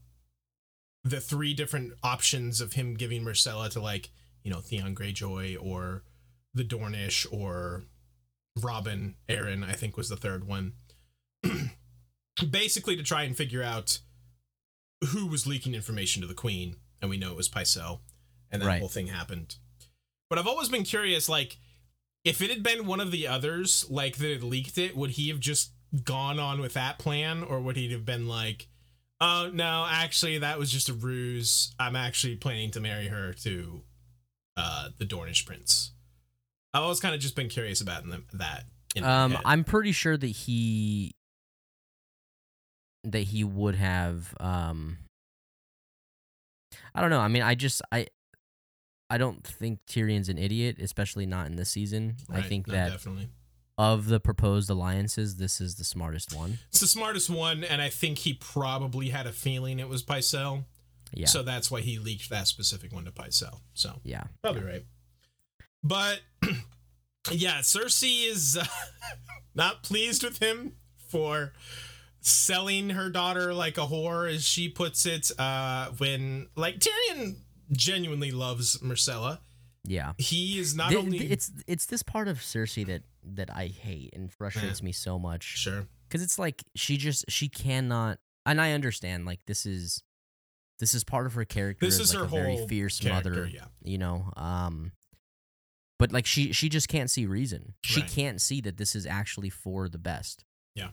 the three different options of him giving Myrcella to like you know Theon Greyjoy or the Dornish or Robin Arryn I think was the third one. Basically to try and figure out who was leaking information to the queen, and we know it was Pycelle, and that
Right.
whole thing happened. But I've always been curious, like, if it had been one of the others, like that had leaked it, would he have just gone on with that plan, or would he have been like, "Oh no, actually, that was just a ruse. I'm actually planning to marry her to uh, the Dornish prince." I've always kind of just been curious about that.
um i'm pretty sure that he that he would have um i don't know i mean i just i i don't think tyrion's an idiot especially not in this season i think
no,
that
definitely.
of the proposed alliances this is the smartest one
It's the smartest one, and I think he probably had a feeling it was Pycelle.
Yeah.
So that's why he leaked that specific one to Pycelle. So
yeah.
probably right. But yeah, Cersei is uh, not pleased with him for selling her daughter like a whore, as she puts it. Uh, when like Tyrion genuinely loves Myrcella.
Yeah.
He is not
Th-
only
it's it's this part of Cersei that that I hate and frustrates me so much
sure.
because it's like she just she cannot and I understand like this is this is part of her character
This is
like,
her
a very
whole
fierce mother
yeah.
you know um but like she she just can't see reason she
Right.
can't see that this is actually for the best
Yeah.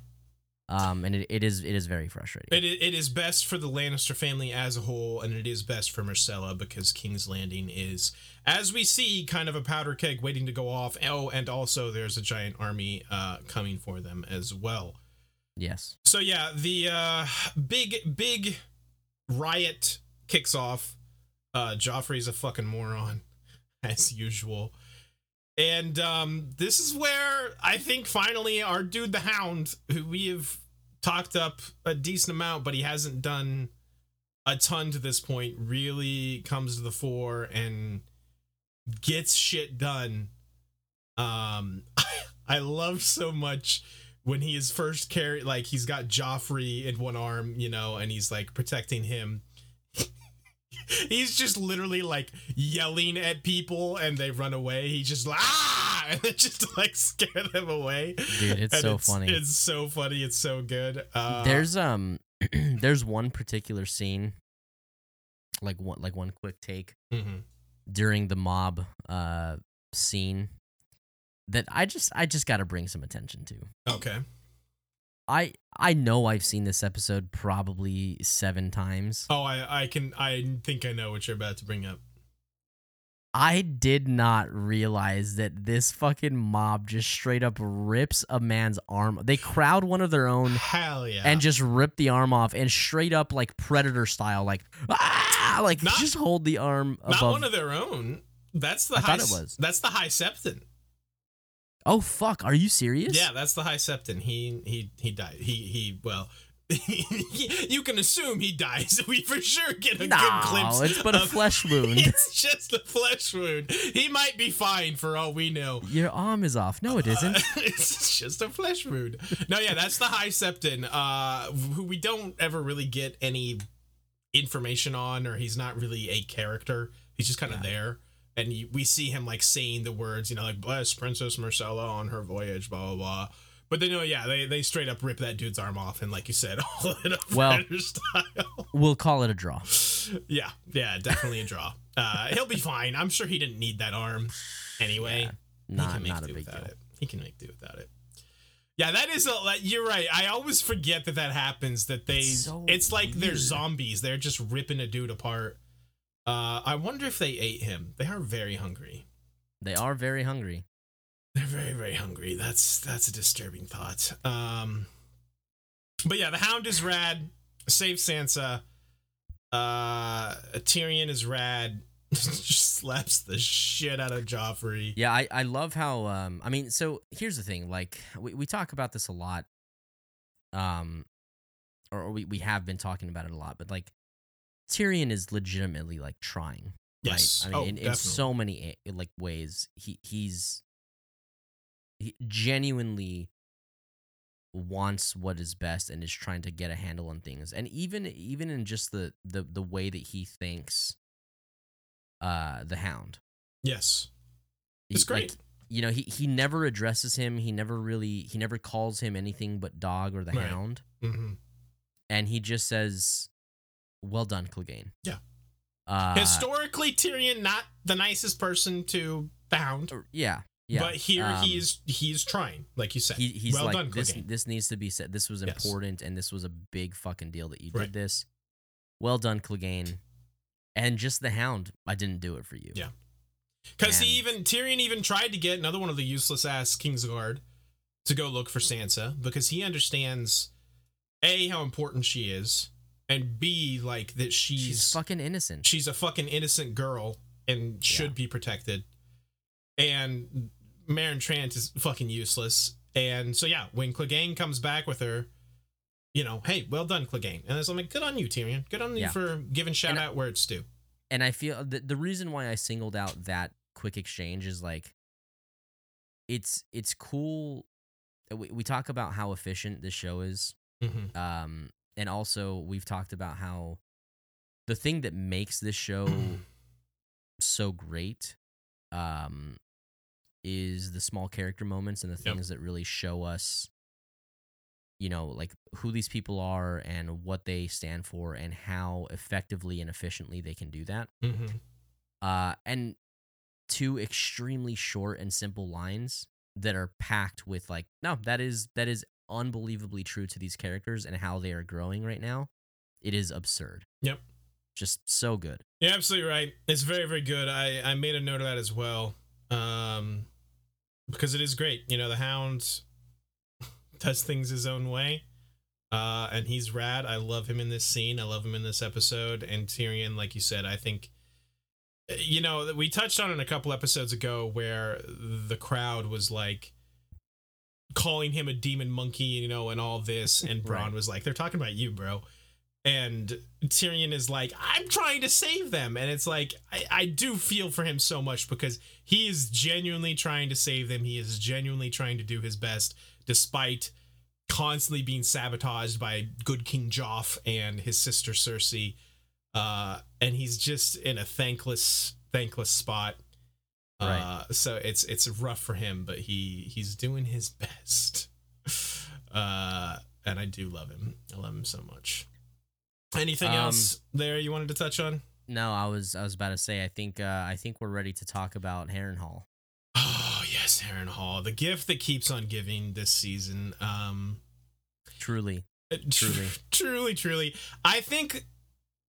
Um and it, it is it is very frustrating
It, it is best for the Lannister family as a whole, and it is best for Myrcella because King's Landing is, as we see, kind of a powder keg waiting to go off. Oh, and also there's a giant army uh, coming for them as well.
yes
So yeah, the uh, big big riot kicks off. Uh, Joffrey's a fucking moron, as usual. And um, this is where I think finally our dude the Hound, who we have talked up a decent amount, but he hasn't done a ton to this point, really comes to the fore and gets shit done. Um, I love so much when he is first carried, like he's got Joffrey in one arm, you know, and he's like protecting him. he's just literally like yelling at people and they run away. He just like ah and then just like scare them away.
dude it's
And
so funny
It's so funny. It's so good. Uh,
there's um there's one particular scene like one like one quick take
mhm.
during the mob uh scene that I just I just got to bring some attention to.
okay.
I I know I've seen this episode probably 7 times.
Oh, I I can I think I know what you're about to bring up.
I did not realize that this fucking mob just straight up rips a man's arm. They crowd one of their own
Hell yeah.
and just rip the arm off and straight up like predator style like ah like
Not-
just hold the arm
not one of their own. That's the
I
high
thought it was.
That's the high septon.
Oh fuck, are you serious?
Yeah, that's the high septon. He he he died. He he well. you can assume he dies. We for sure get a
No,
good glimpse.
it's but a
of-
flesh wound.
It's just a flesh wound. He might be fine for all we know.
Your arm is off. No, it isn't.
it's just a flesh wound. No, yeah, that's the High Septon, uh, who we don't ever really get any information on, or he's not really a character. He's just kind of there, and we see him like saying the words, you know, like "bless Princess Myrcella on her voyage," blah blah blah. But then, no, yeah, they they straight up rip that dude's arm off, and like you said, all in a
Well-
style.
We'll call it a draw.
yeah, yeah, definitely a draw. Uh, he'll be fine. I'm sure he didn't need that arm anyway.
Yeah,
he
not
can make
not a
do
big
without
deal.
it. He can make do without it. Yeah, that is a. You're right. I always forget that that happens. That they.
It's so
it's like they're zombies. They're just ripping a dude apart. Uh, I wonder if they ate him. They are very hungry.
They are very hungry.
They're very very hungry. That's that's a disturbing thought. Um, but yeah, the Hound is rad. Save Sansa. Uh, Tyrion is rad. just slaps the shit out of Joffrey.
Yeah, I, I love how um I mean, so here's the thing, like we, we talk about this a lot. Um or, or we, we have been talking about it a lot, but like Tyrion is legitimately like trying.
Yes.
Right? I mean,
Oh,
in, in so many like ways, he he's he genuinely wants what is best and is trying to get a handle on things. And even even in just the the the way that he thinks uh the hound.
Yes.
He-
It's
like,
great.
you know, he he never addresses him. He never really he never calls him anything but dog or the
Right.
hound.
hmm
And he just says, "Well done, Clegane."
Yeah.
Uh,
Historically, Tyrion not the nicest person to
or- yeah, yeah.
but here
um,
he's he's trying, like you said.
he, he's
well
like
done,
this.
Clegane.
This needs to be said. This was
Yes.
important, and this was a big fucking deal that you
Right.
did this. Well done, Clegane. And just the hound. I didn't do it for you.
Yeah. Because he even Tyrion even tried to get another one of the useless ass Kingsguard to go look for Sansa because he understands a how important she is, and b like that she's
She's fucking innocent.
She's a fucking innocent girl and should
Yeah.
be protected. And Meryn Trant is fucking useless. And so yeah, when Clegane comes back with her, you know, hey, well done, Clegane. And it's, I'm like, good on you, Tyrion. Good on you for giving shout
And-
out where it's due.
and I feel the, the reason why I singled out that quick exchange is like it's it's cool we, we talk about how efficient this show is
Mm-hmm.
um and also we've talked about how the thing that makes this show so great um is the small character moments and the
Yep.
things that really show us you know like who these people are and what they stand for and how effectively and efficiently they can do that
Mm-hmm.
uh, and two extremely short and simple lines that are packed with like no that is that is unbelievably true to these characters and how they are growing right now it is absurd
Yep.
just so good
Yeah, absolutely right. It's very, very good. I, I made a note of that as well. Um, because it is great. You know, the Hound does things his own way. Uh, and he's rad. I love him in this scene. I love him in this episode. And Tyrion, like you said, I think, you know, we touched on it a couple episodes ago where the crowd was like calling him a demon monkey, you know, and all this. And Bronn
Right.
was like, they're talking about you, bro and Tyrion is like, I'm trying to save them. And it's like, I, I do feel for him so much because he is genuinely trying to save them. He is genuinely trying to do his best, despite constantly being sabotaged by good King Joff and his sister Cersei. Uh, and he's just in a thankless, thankless spot. Uh, so it's it's rough for him, but he he's doing his best. Uh, and I do love him. I love him so much. Anything
Um,
else there you wanted to touch on?
no i was i was about to say i think uh i think we're ready to talk about harrenhal
Oh yes, Harrenhal, the gift that keeps on giving this season. Um,
truly
it-
Truly.
truly, truly. I think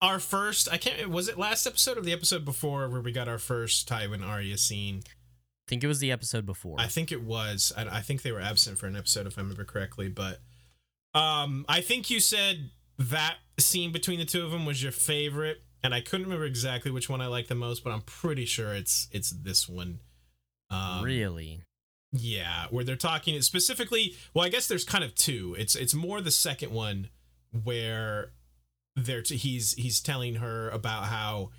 our first, I can't. Was it last episode or the episode before where we got our first Tywin Arya scene?
i think it was the episode before
I think it was. I, I think they were absent for an episode, if I remember correctly. But um, I think you said that scene between the two of them was your favorite, and I couldn't remember exactly which one I liked the most, but I'm pretty sure it's it's this one. Um,
really
Yeah, where they're talking specifically. Well, I guess there's kind of two. It's it's more the second one where they're t- he's he's telling her about how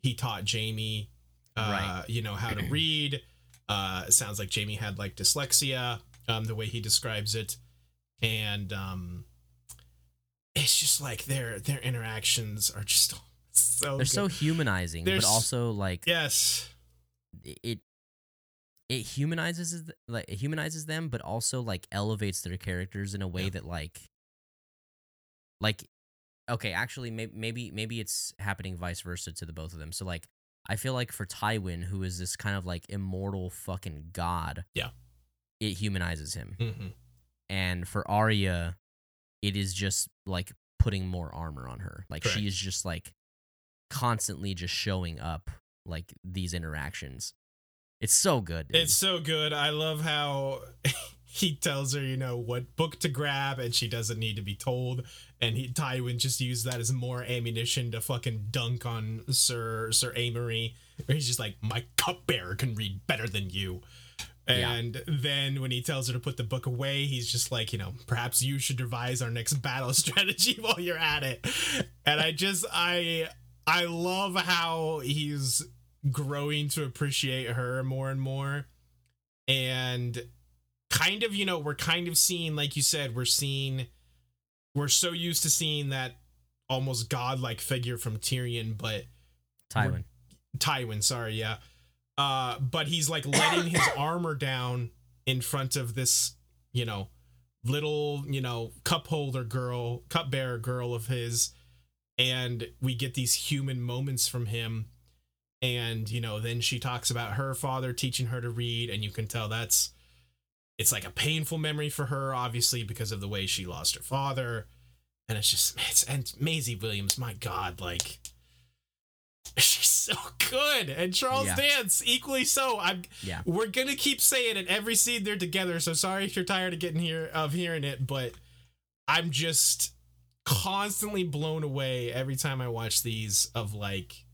he taught Jaime, uh,
Right.
you know, how to read. Uh, it sounds like Jaime had like dyslexia, um, the way he describes it, and um, it's just like their their interactions are just so
they're
good.
so humanizing
They're
but also like
yes
it it humanizes like it humanizes them but also like elevates their characters in a way
Yeah.
that like like okay actually maybe maybe maybe it's happening vice versa to the both of them so like i feel like for tywin who is this kind of like immortal fucking god
Yeah.
it humanizes him
hmm
and for Arya, it is just like putting more armor on her. Like
Correct.
she is just like constantly just showing up like these interactions. It's so good. dude.
It's so good. I love how he tells her, you know, what book to grab, and she doesn't need to be told. And he Tywin just used that as more ammunition to fucking dunk on Sir Sir Amory. Where he's just like, my cupbearer can read better than you.
Yeah.
And then when he tells her to put the book away, he's just like, you know, perhaps you should devise our next battle strategy while you're at it. And I just I I love how he's growing to appreciate her more and more. And kind of, you know, we're kind of seeing, like you said, we're seeing we're so used to seeing that almost godlike figure from Tyrion, but
Tywin.
Tywin, sorry, yeah. Uh, but he's like letting his armor down in front of this, you know, little, you know, cup holder girl, cup bearer girl of his, and we get these human moments from him. And, you know, then she talks about her father teaching her to read, and you can tell that's it's like a painful memory for her, obviously, because of the way she lost her father. And it's just it's and Maisie Williams, my God, like she's so good. And Charles
Yeah.
Dance, equally so. I'm
Yeah.
we're gonna keep saying it every scene they're together. So sorry if you're tired of getting here of hearing it, but I'm just constantly blown away every time I watch these of like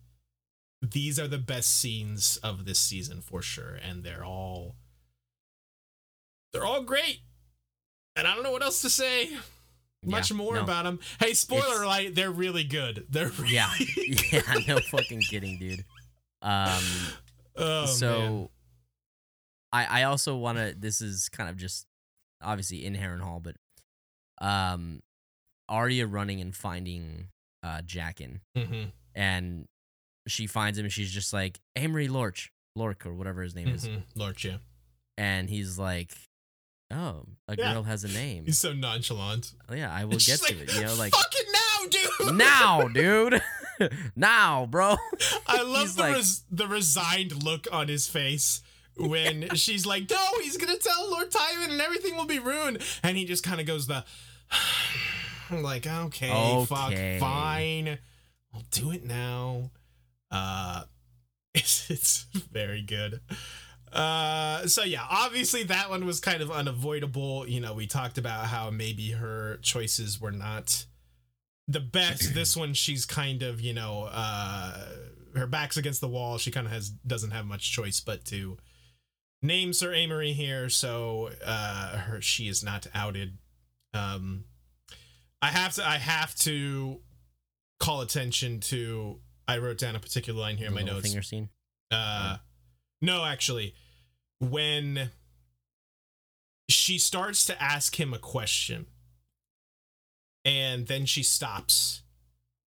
these are the best scenes of this season for sure. And they're all they're all great. And I don't know what else to say. much
Yeah,
more
no.
about them. Hey, spoiler
It's-
alert, they're really good. They're really,
Yeah, yeah, no fucking kidding, dude. Um,
Oh,
so
man.
I I also want to. This is kind of just obviously in Harrenhal, but um, Arya running and finding uh Jaqen,
Mhm,
and she finds him, and she's just like Amory Lorch, Lork or whatever his name is,
mhm, Lord, yeah.
and he's like, oh, a
Yeah.
girl has a name.
He's so nonchalant.
Oh, yeah, I will get to
like,
it. You know, like
fuck it now, dude.
now, dude, now, bro.
I love the
like-
res- the resigned look on his face when she's like, "No, he's gonna tell Lord Tywin, and everything will be ruined." And he just kind of goes the, like, okay, fuck, fine, I'll do it now. Uh, it's, it's very good. Uh, so yeah, obviously that one was kind of unavoidable. You know, we talked about how maybe her choices were not the best. this one, she's kind of, you know, uh, her back's against the wall. She kind of has doesn't have much choice but to name Sir Amory here. So uh, her she is not outed. Um, I have to I have to call attention to. I wrote down a particular line here in my notes.
finger scene.
Uh, no, actually, when she starts to ask him a question, and then she stops.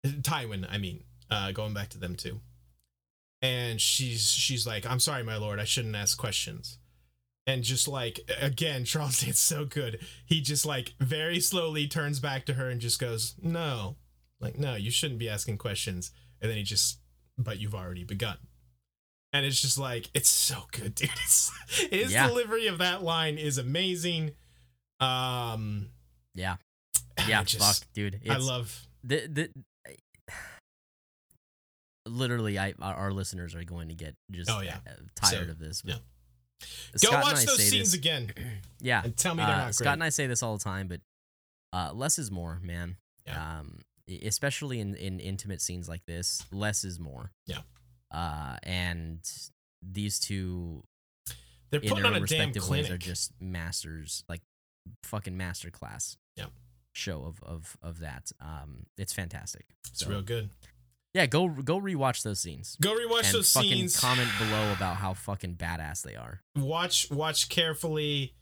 Tywin, I mean, uh, going back to them too. And she's she's like, "I'm sorry, my lord, I shouldn't ask questions." And just like again, Charles did so good. He just like very slowly turns back to her and just goes, "No, like no, you shouldn't be asking questions." And then he just, "But you've already begun." And it's just like it's so good dude it's, his
Yeah.
delivery of that line is amazing um
Yeah, yeah,
just-
fuck, dude.
i love
the the literally I our, listeners are going to get just
Oh, yeah.
uh, tired
So,
of this.
yeah.
but
go watch those scenes
this-
again
Yeah,
and tell me they're
uh,
not
Scott
great
and I say this all the time, but uh, less is more, man.
Yeah.
Um, especially in in intimate scenes like this, less is more.
Yeah.
Uh, and these two
they're
in
putting
their
on a damn
respective ways
clinic
are just masters, like fucking master class.
Yeah.
Show of of of that. Um, it's fantastic.
it's
So,
real good
Yeah, go go rewatch those scenes.
go rewatch
and
those
fucking
scenes
comment below about how fucking badass they are.
watch watch carefully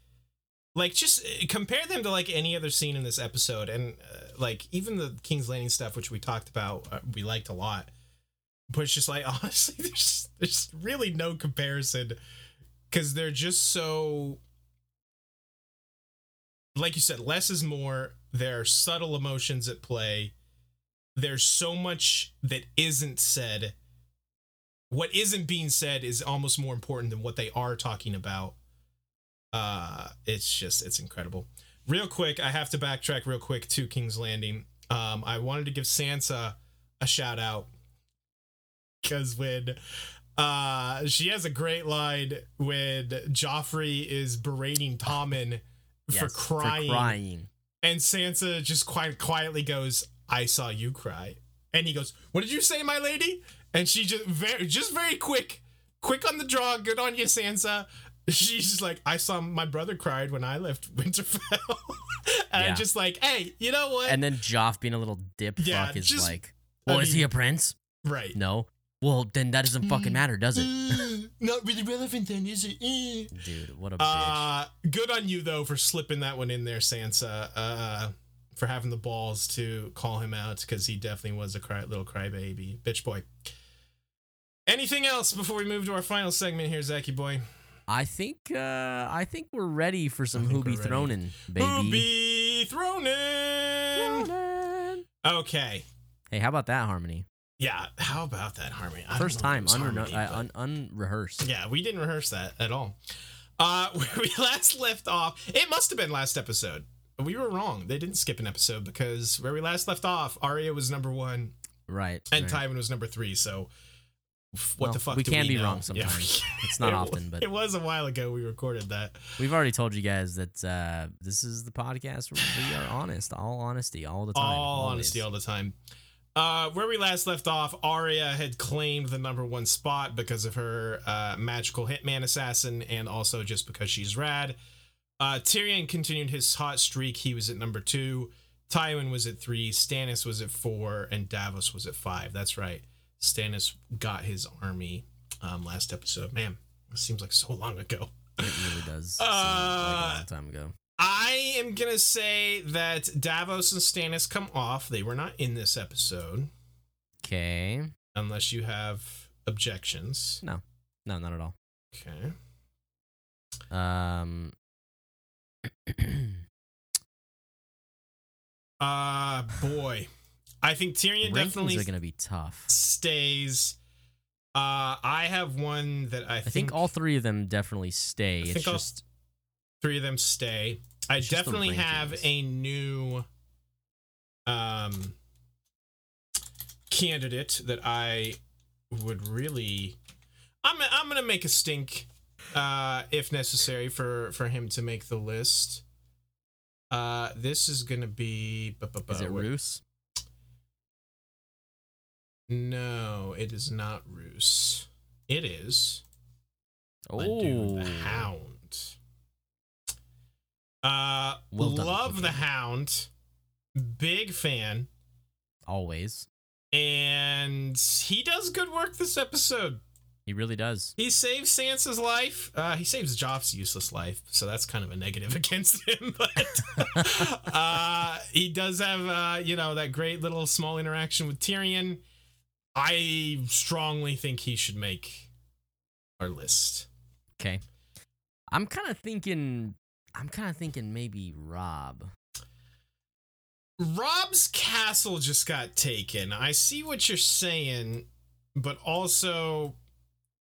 like just uh, compare them to like any other scene in this episode and uh, like even the king's landing stuff which we talked about uh, we liked a lot but it's just like honestly there's there's really no comparison because they're just so like you said less is more. There are subtle emotions at play. There's so much that isn't said. What isn't being said is almost more important than what they are talking about. Uh it's just it's incredible. Real quick i have to backtrack real quick to king's landing. Um i wanted to give sansa a shout out because when uh she has a great line when joffrey is berating tommen for
Yes,
crying
crying.
and Sansa just quite quietly goes, "I saw you cry," and he goes, "What did you say, my lady?" And she just very, just very quick, quick on the draw. Good on you, Sansa. She's just like, "I saw my brother cried when I left Winterfell," and
Yeah.
Just like, "Hey, you know what?
And then Joff being a little dip
Yeah,
fuck is
just-
like,
I
"Oh, is he a prince?
right?
No. Well, then that doesn't fucking matter, does it?"
Not really relevant then, is it? Eh.
Dude, what a bitch.
Uh, good on you though for slipping that one in there, Sansa. Uh, for having the balls to call him out because he definitely was a cry, little crybaby, bitch boy. Anything else before we move to our final segment here, Zachy boy?
I think uh I think we're ready for some who be baby.
Who be thrown in?
Thronin'.
Okay.
Hey, how about that harmony?
Yeah. How about that harmony?
First
know if it
time,
was
unre-
harmony,
uh, un- unrehearsed.
Yeah, we didn't rehearse that at all. Uh, where we last left off, it must have been last episode. We were wrong. They didn't skip an episode because where we last left off, Arya was number one
Right.
and
right.
Tywin was number three. So, what
Well,
the fuck?
we can
we
be
know?
wrong
Yeah,
sometimes.
we-
It's not
it
often, but-
it was a while ago we recorded that.
We've already told you guys that uh, this is the podcast where we are honest, all honesty, all the time.
all
always.
honesty, all the time. Uh, where we last left off, Arya had claimed the number one spot because of her uh, magical hitman assassin, and also just because she's rad. Uh, Tyrion continued his hot streak. He was at number two. Tywin was at three, Stannis was at four, and Davos was at five. That's right. Stannis got his army um, last episode. Man, it seems like so long ago.
It really does. seem like
Uh,
a long time ago.
I am gonna say that Davos and Stannis come off. They were not in this episode,
Okay.
unless you have objections.
No, No, not at all.
Okay.
Um.
Uh boy. I think Tyrion
rankings
definitely
are gonna be tough.
stays. Uh I have one that I,
I think all three of them definitely stay.
I
It's
think all-
just
three of them stay. I
It's
definitely have a new um candidate that I would really I'm I'm going to make a stink uh if necessary for for him to make the list. Uh this is going to be
is it. Roose?
No, it is not Roose. It is
Oh,
the Hound. Uh,
Well done,
love the Hound. Big fan,
always.
and he does good work this episode.
He really does.
He saves Sansa's life. Uh, he saves Joff's useless life, so that's kind of a negative against him. But uh, he does have, uh, you know, that great little small interaction with Tyrion. I strongly think he should make our list.
Okay. I'm kind of thinking. I'm kind of thinking maybe Robb.
Robb's castle just got taken. I see what you're saying, but also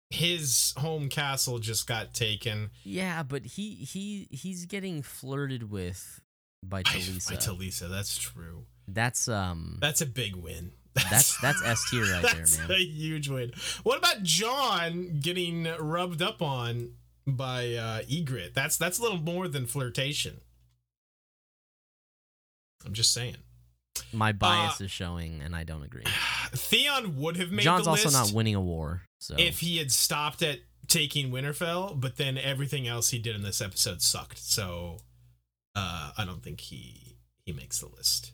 his home castle just got taken
Yeah, but he he he's getting flirted with by Talisa.
by
Talisa.
That's true.
That's um.
That's a big win.
That's that's S tier right there,
That's
man.
a huge win. What about Jon getting rubbed up on by uh, Ygritte? That's that's a little more than flirtation. I'm just saying.
My bias is showing, and I don't agree.
Theon would have made Jon's
also not winning a war, so
if he had stopped at taking Winterfell, but then everything else he did in this episode sucked. So uh, I don't think he he makes the list.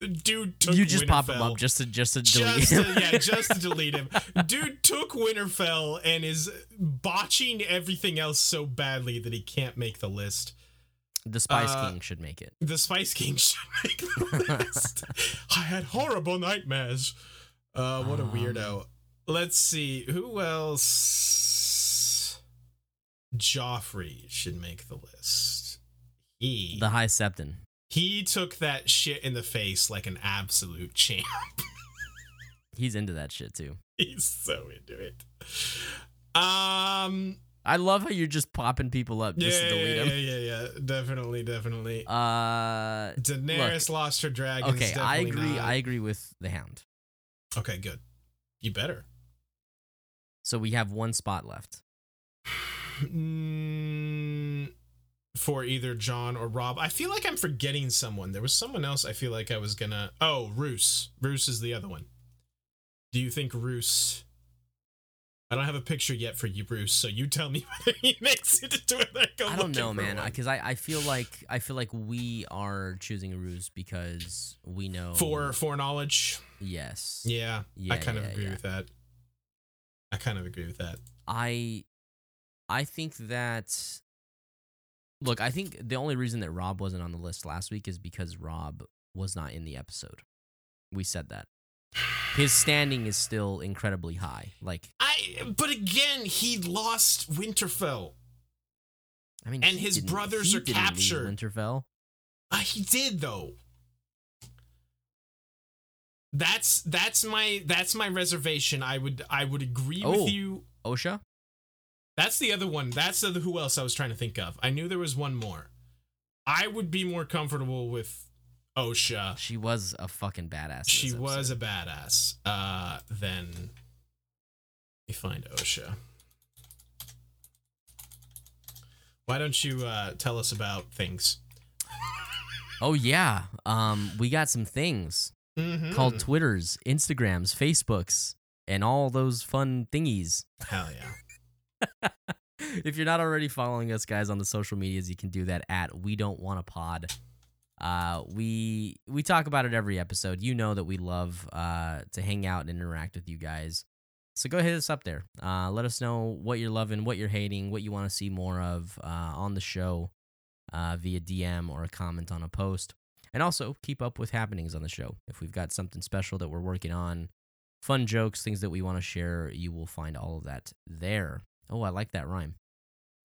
Dude took
you just pop him up just to just to delete
just
him.
to, yeah, just to delete him. Dude took Winterfell and is botching everything else so badly that he can't make the list.
the Spice
uh,
King should make it.
The Spice King should make the list. I had horrible nightmares. Uh, what a
Um,
weirdo. Let's see who else. Joffrey should make the list. He
The High Septon.
He took that shit in the face like an absolute champ.
He's into that shit too.
He's so into it. Um.
I love how you're just popping people up just
yeah,
to delete
yeah,
them.
yeah, yeah, yeah. Definitely, definitely.
Uh,
Daenerys lost her dragons.
okay, I agree.
not.
I agree with the Hound.
Okay, good. You better.
So we have one spot left.
Mm, for either Jon or Robb. I feel like I'm forgetting someone. There was someone else I feel like I was gonna. Oh, Roose. Roose is the other one. Do you think Roose? I don't have a picture yet for you, Bruce. So you tell me whether he makes it to whether I go
I don't know, man, because I, I feel like I feel like we are choosing Roose because we know
for foreknowledge.
yes.
Yeah,
Yeah,
I kind
yeah,
of agree
yeah.
with that. I kind of agree with that.
I I think that look, I think the only reason that Robb wasn't on the list last week is because Robb was not in the episode. We said that. His standing is still incredibly high. Like,
I but again, he lost Winterfell.
I mean,
And his brothers
he
are captured.
Winterfell.
Uh, he did though. That's that's my that's my reservation. I would I would agree
Oh.
with you.
Osha?
That's the other one. That's the who else I was trying to think of. I knew there was one more. I would be more comfortable with Osha.
She was a fucking badass.
She was a badass. Uh, then me find Osha. Why don't you uh, tell us about things?
Oh yeah. Um, we got some things
Mhm.
called Twitters, Instagrams, Facebooks, and all those fun thingies.
hell yeah.
if you're not already following us, guys, on the social medias, you can do that at We Don't Want a Pod. Uh, we we talk about it every episode. You know that we love uh, to hang out and interact with you guys. So go hit us up there. Uh, let us know what you're loving, what you're hating, what you want to see more of uh, on the show uh, via DM or a comment on a post. And also keep up with happenings on the show. If we've got something special that we're working on, fun jokes, things that we want to share, you will find all of that there. Oh, I like that rhyme.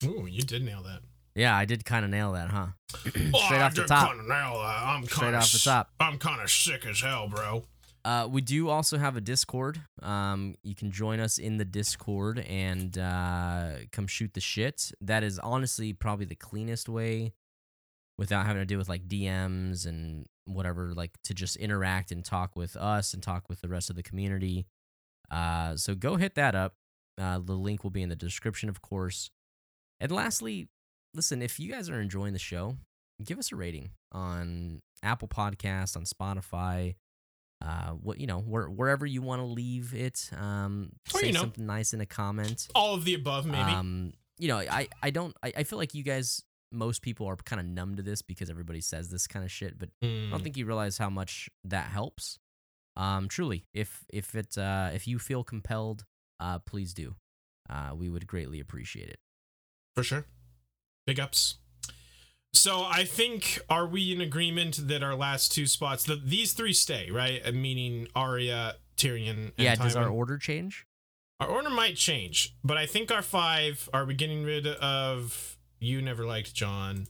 Ooh, you did nail that.
Yeah, I did kind of nail that, huh?
Oh,
Straight
I
off the top.
kinda nail that. I'm
Straight
kinda
off the top.
I'm kind of sick as hell, bro.
Uh, we do also have a Discord. Um, you can join us in the Discord and uh, come shoot the shit. That is honestly probably the cleanest way without having to deal with like DMs and whatever, like to just interact and talk with us and talk with the rest of the community. Uh, so go hit that up. Uh, the link will be in the description, of course. And lastly, listen, if you guys are enjoying the show, give us a rating on Apple Podcasts, on Spotify, uh, what you know, where, wherever you want to leave it. Um,
Or,
say
you know.
something nice in a comment.
All of the above, maybe.
Um, you know, I I don't I, I feel like you guys most people are kind of numb to this because everybody says this kind of shit, but I
Mm.
don't think you realize how much that helps. Um, truly, if if it uh, if you feel compelled, uh, please do. Uh, we would greatly appreciate it.
For sure. Big ups. So I think are we in agreement that our last two spots, the, these three stay, right? Uh, Meaning Arya, Tyrion, and
yeah, does our order change?
Our order might change, but I think our five are we getting rid of you never liked Jon,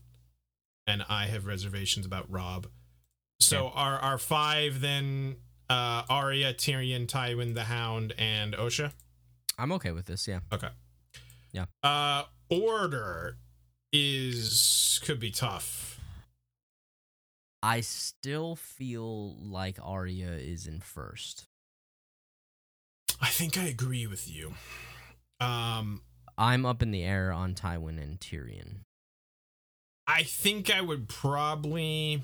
and I have reservations about Robb. So our our five then uh Arya, Tyrion, Tywin, the Hound, and Osha.
I'm okay with this. Yeah.
Okay.
Yeah.
Uh order is could be tough.
I still feel like Arya is in first.
I think I agree with you. Um
I'm up in the air on Tywin and Tyrion.
I think I would probably.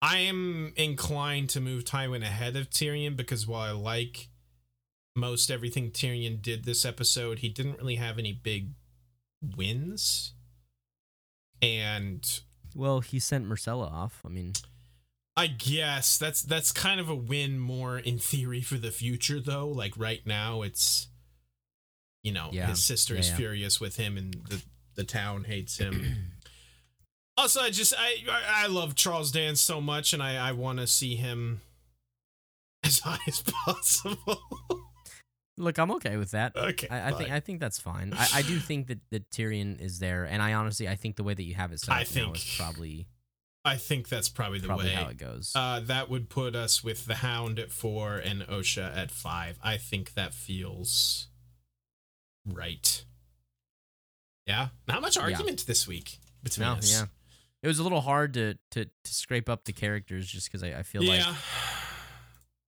I am inclined to move Tywin ahead of Tyrion because while I like most everything Tyrion did this episode, he didn't really have any big wins. And
Well, he sent Myrcella off. I mean,
I guess that's that's kind of a win more in theory for the future though. Like right now it's you know,
Yeah.
his sister
Yeah,
is
yeah.
furious with him and the the town hates him. Also, I just I I I love Charles Dance so much, and I I want to see him as high as possible.
look, I'm okay with that.
okay,
I, I think. I think that's fine. I, I do think that, that Tyrion is there, and I honestly I think the way that you have it set
I think
is probably
I think that's probably the
probably
way.
how it goes.
Uh, that would put us with the Hound at four and Osha at five. I think that feels right. Yeah, not much
Yeah.
argument this week between
no,
us.
yeah, it was a little hard to to, to scrape up the characters just because I, I feel like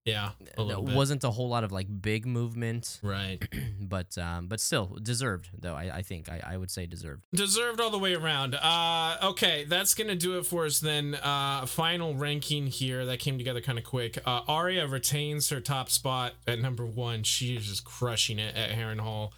yeah, yeah. A little
there wasn't a whole lot of like big movement,
right.
but um, but still deserved though. I, I think I, I would say deserved.
Deserved all the way around. Uh, okay, that's gonna do it for us then. Uh, final ranking here that came together kind of quick. Uh, Arya retains her top spot at number one. She is just crushing it at Harrenhal.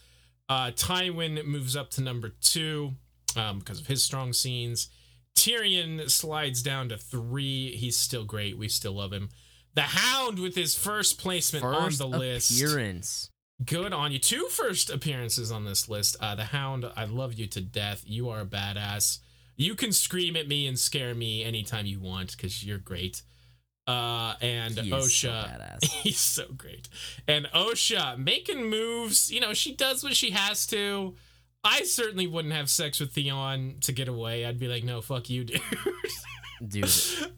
Uh, Tywin moves up to number two um, because of his strong scenes. Tyrion slides down to three. He's still great. We still love him. The Hound with his first placement
First
on the list.
appearance.
Good on you. Two first appearances on this list. Uh, the Hound, I love you to death. You are a badass. You can scream at me and scare me anytime you want because you're great. Uh, and
He so
Osha,
badass.
he's so great. And Osha making moves. You know, she does what she has to. I certainly wouldn't have sex with Theon to get away. I'd be like, no, fuck you, dude.
Dude,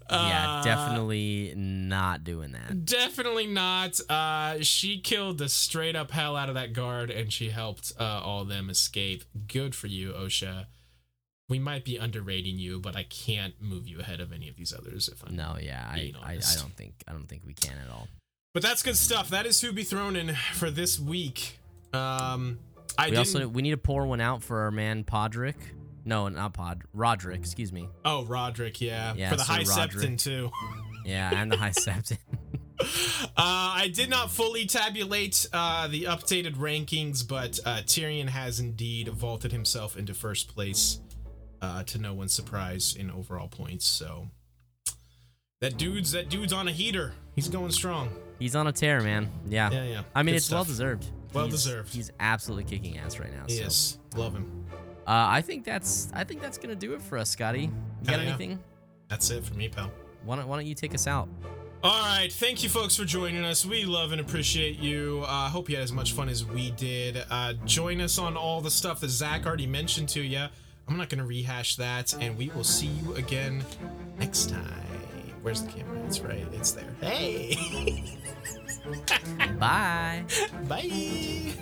yeah,
Uh,
definitely not doing that.
Definitely not. Uh, she killed the straight up hell out of that guard, and she helped uh, all them escape. Good for you, Osha. We might be underrating you, but I can't move you ahead of any of these others. If I'm
No, yeah, I, I, I don't think I don't think we can at all.
But that's good stuff. That is who be thrown in for this week. Um, I
we also we need to pour one out for our man Podrick. No, not Pod. Rodrik, excuse me.
oh, Rodrik, yeah,
Yeah,
for the
Sir
High
Rodrik.
Septon too.
Yeah, and the High Septon.
Uh, I did not fully tabulate uh, the updated rankings, but uh, Tyrion has indeed vaulted himself into first place uh, to no one's surprise in overall points. So that dude's that dude's on a heater. He's going strong.
He's on a tear, man. Yeah.
Yeah, yeah.
I mean,
Good
it's well deserved.
Well
He's-
deserved.
He's absolutely kicking ass right now. So.
Yes, love him.
Uh, I think that's I think that's gonna do it for us, Scotty. You got
yeah.
anything?
That's it for me, pal.
Why don't Why don't you take us out?
All right, thank you folks for joining us. We love and appreciate you. I uh, hope you had as much fun as we did. Uh, join us on all the stuff that Zach already mentioned to you. I'm not going to rehash that, and we will see you again next time. Where's the camera? It's right. It's there. Hey.
Bye.
Bye.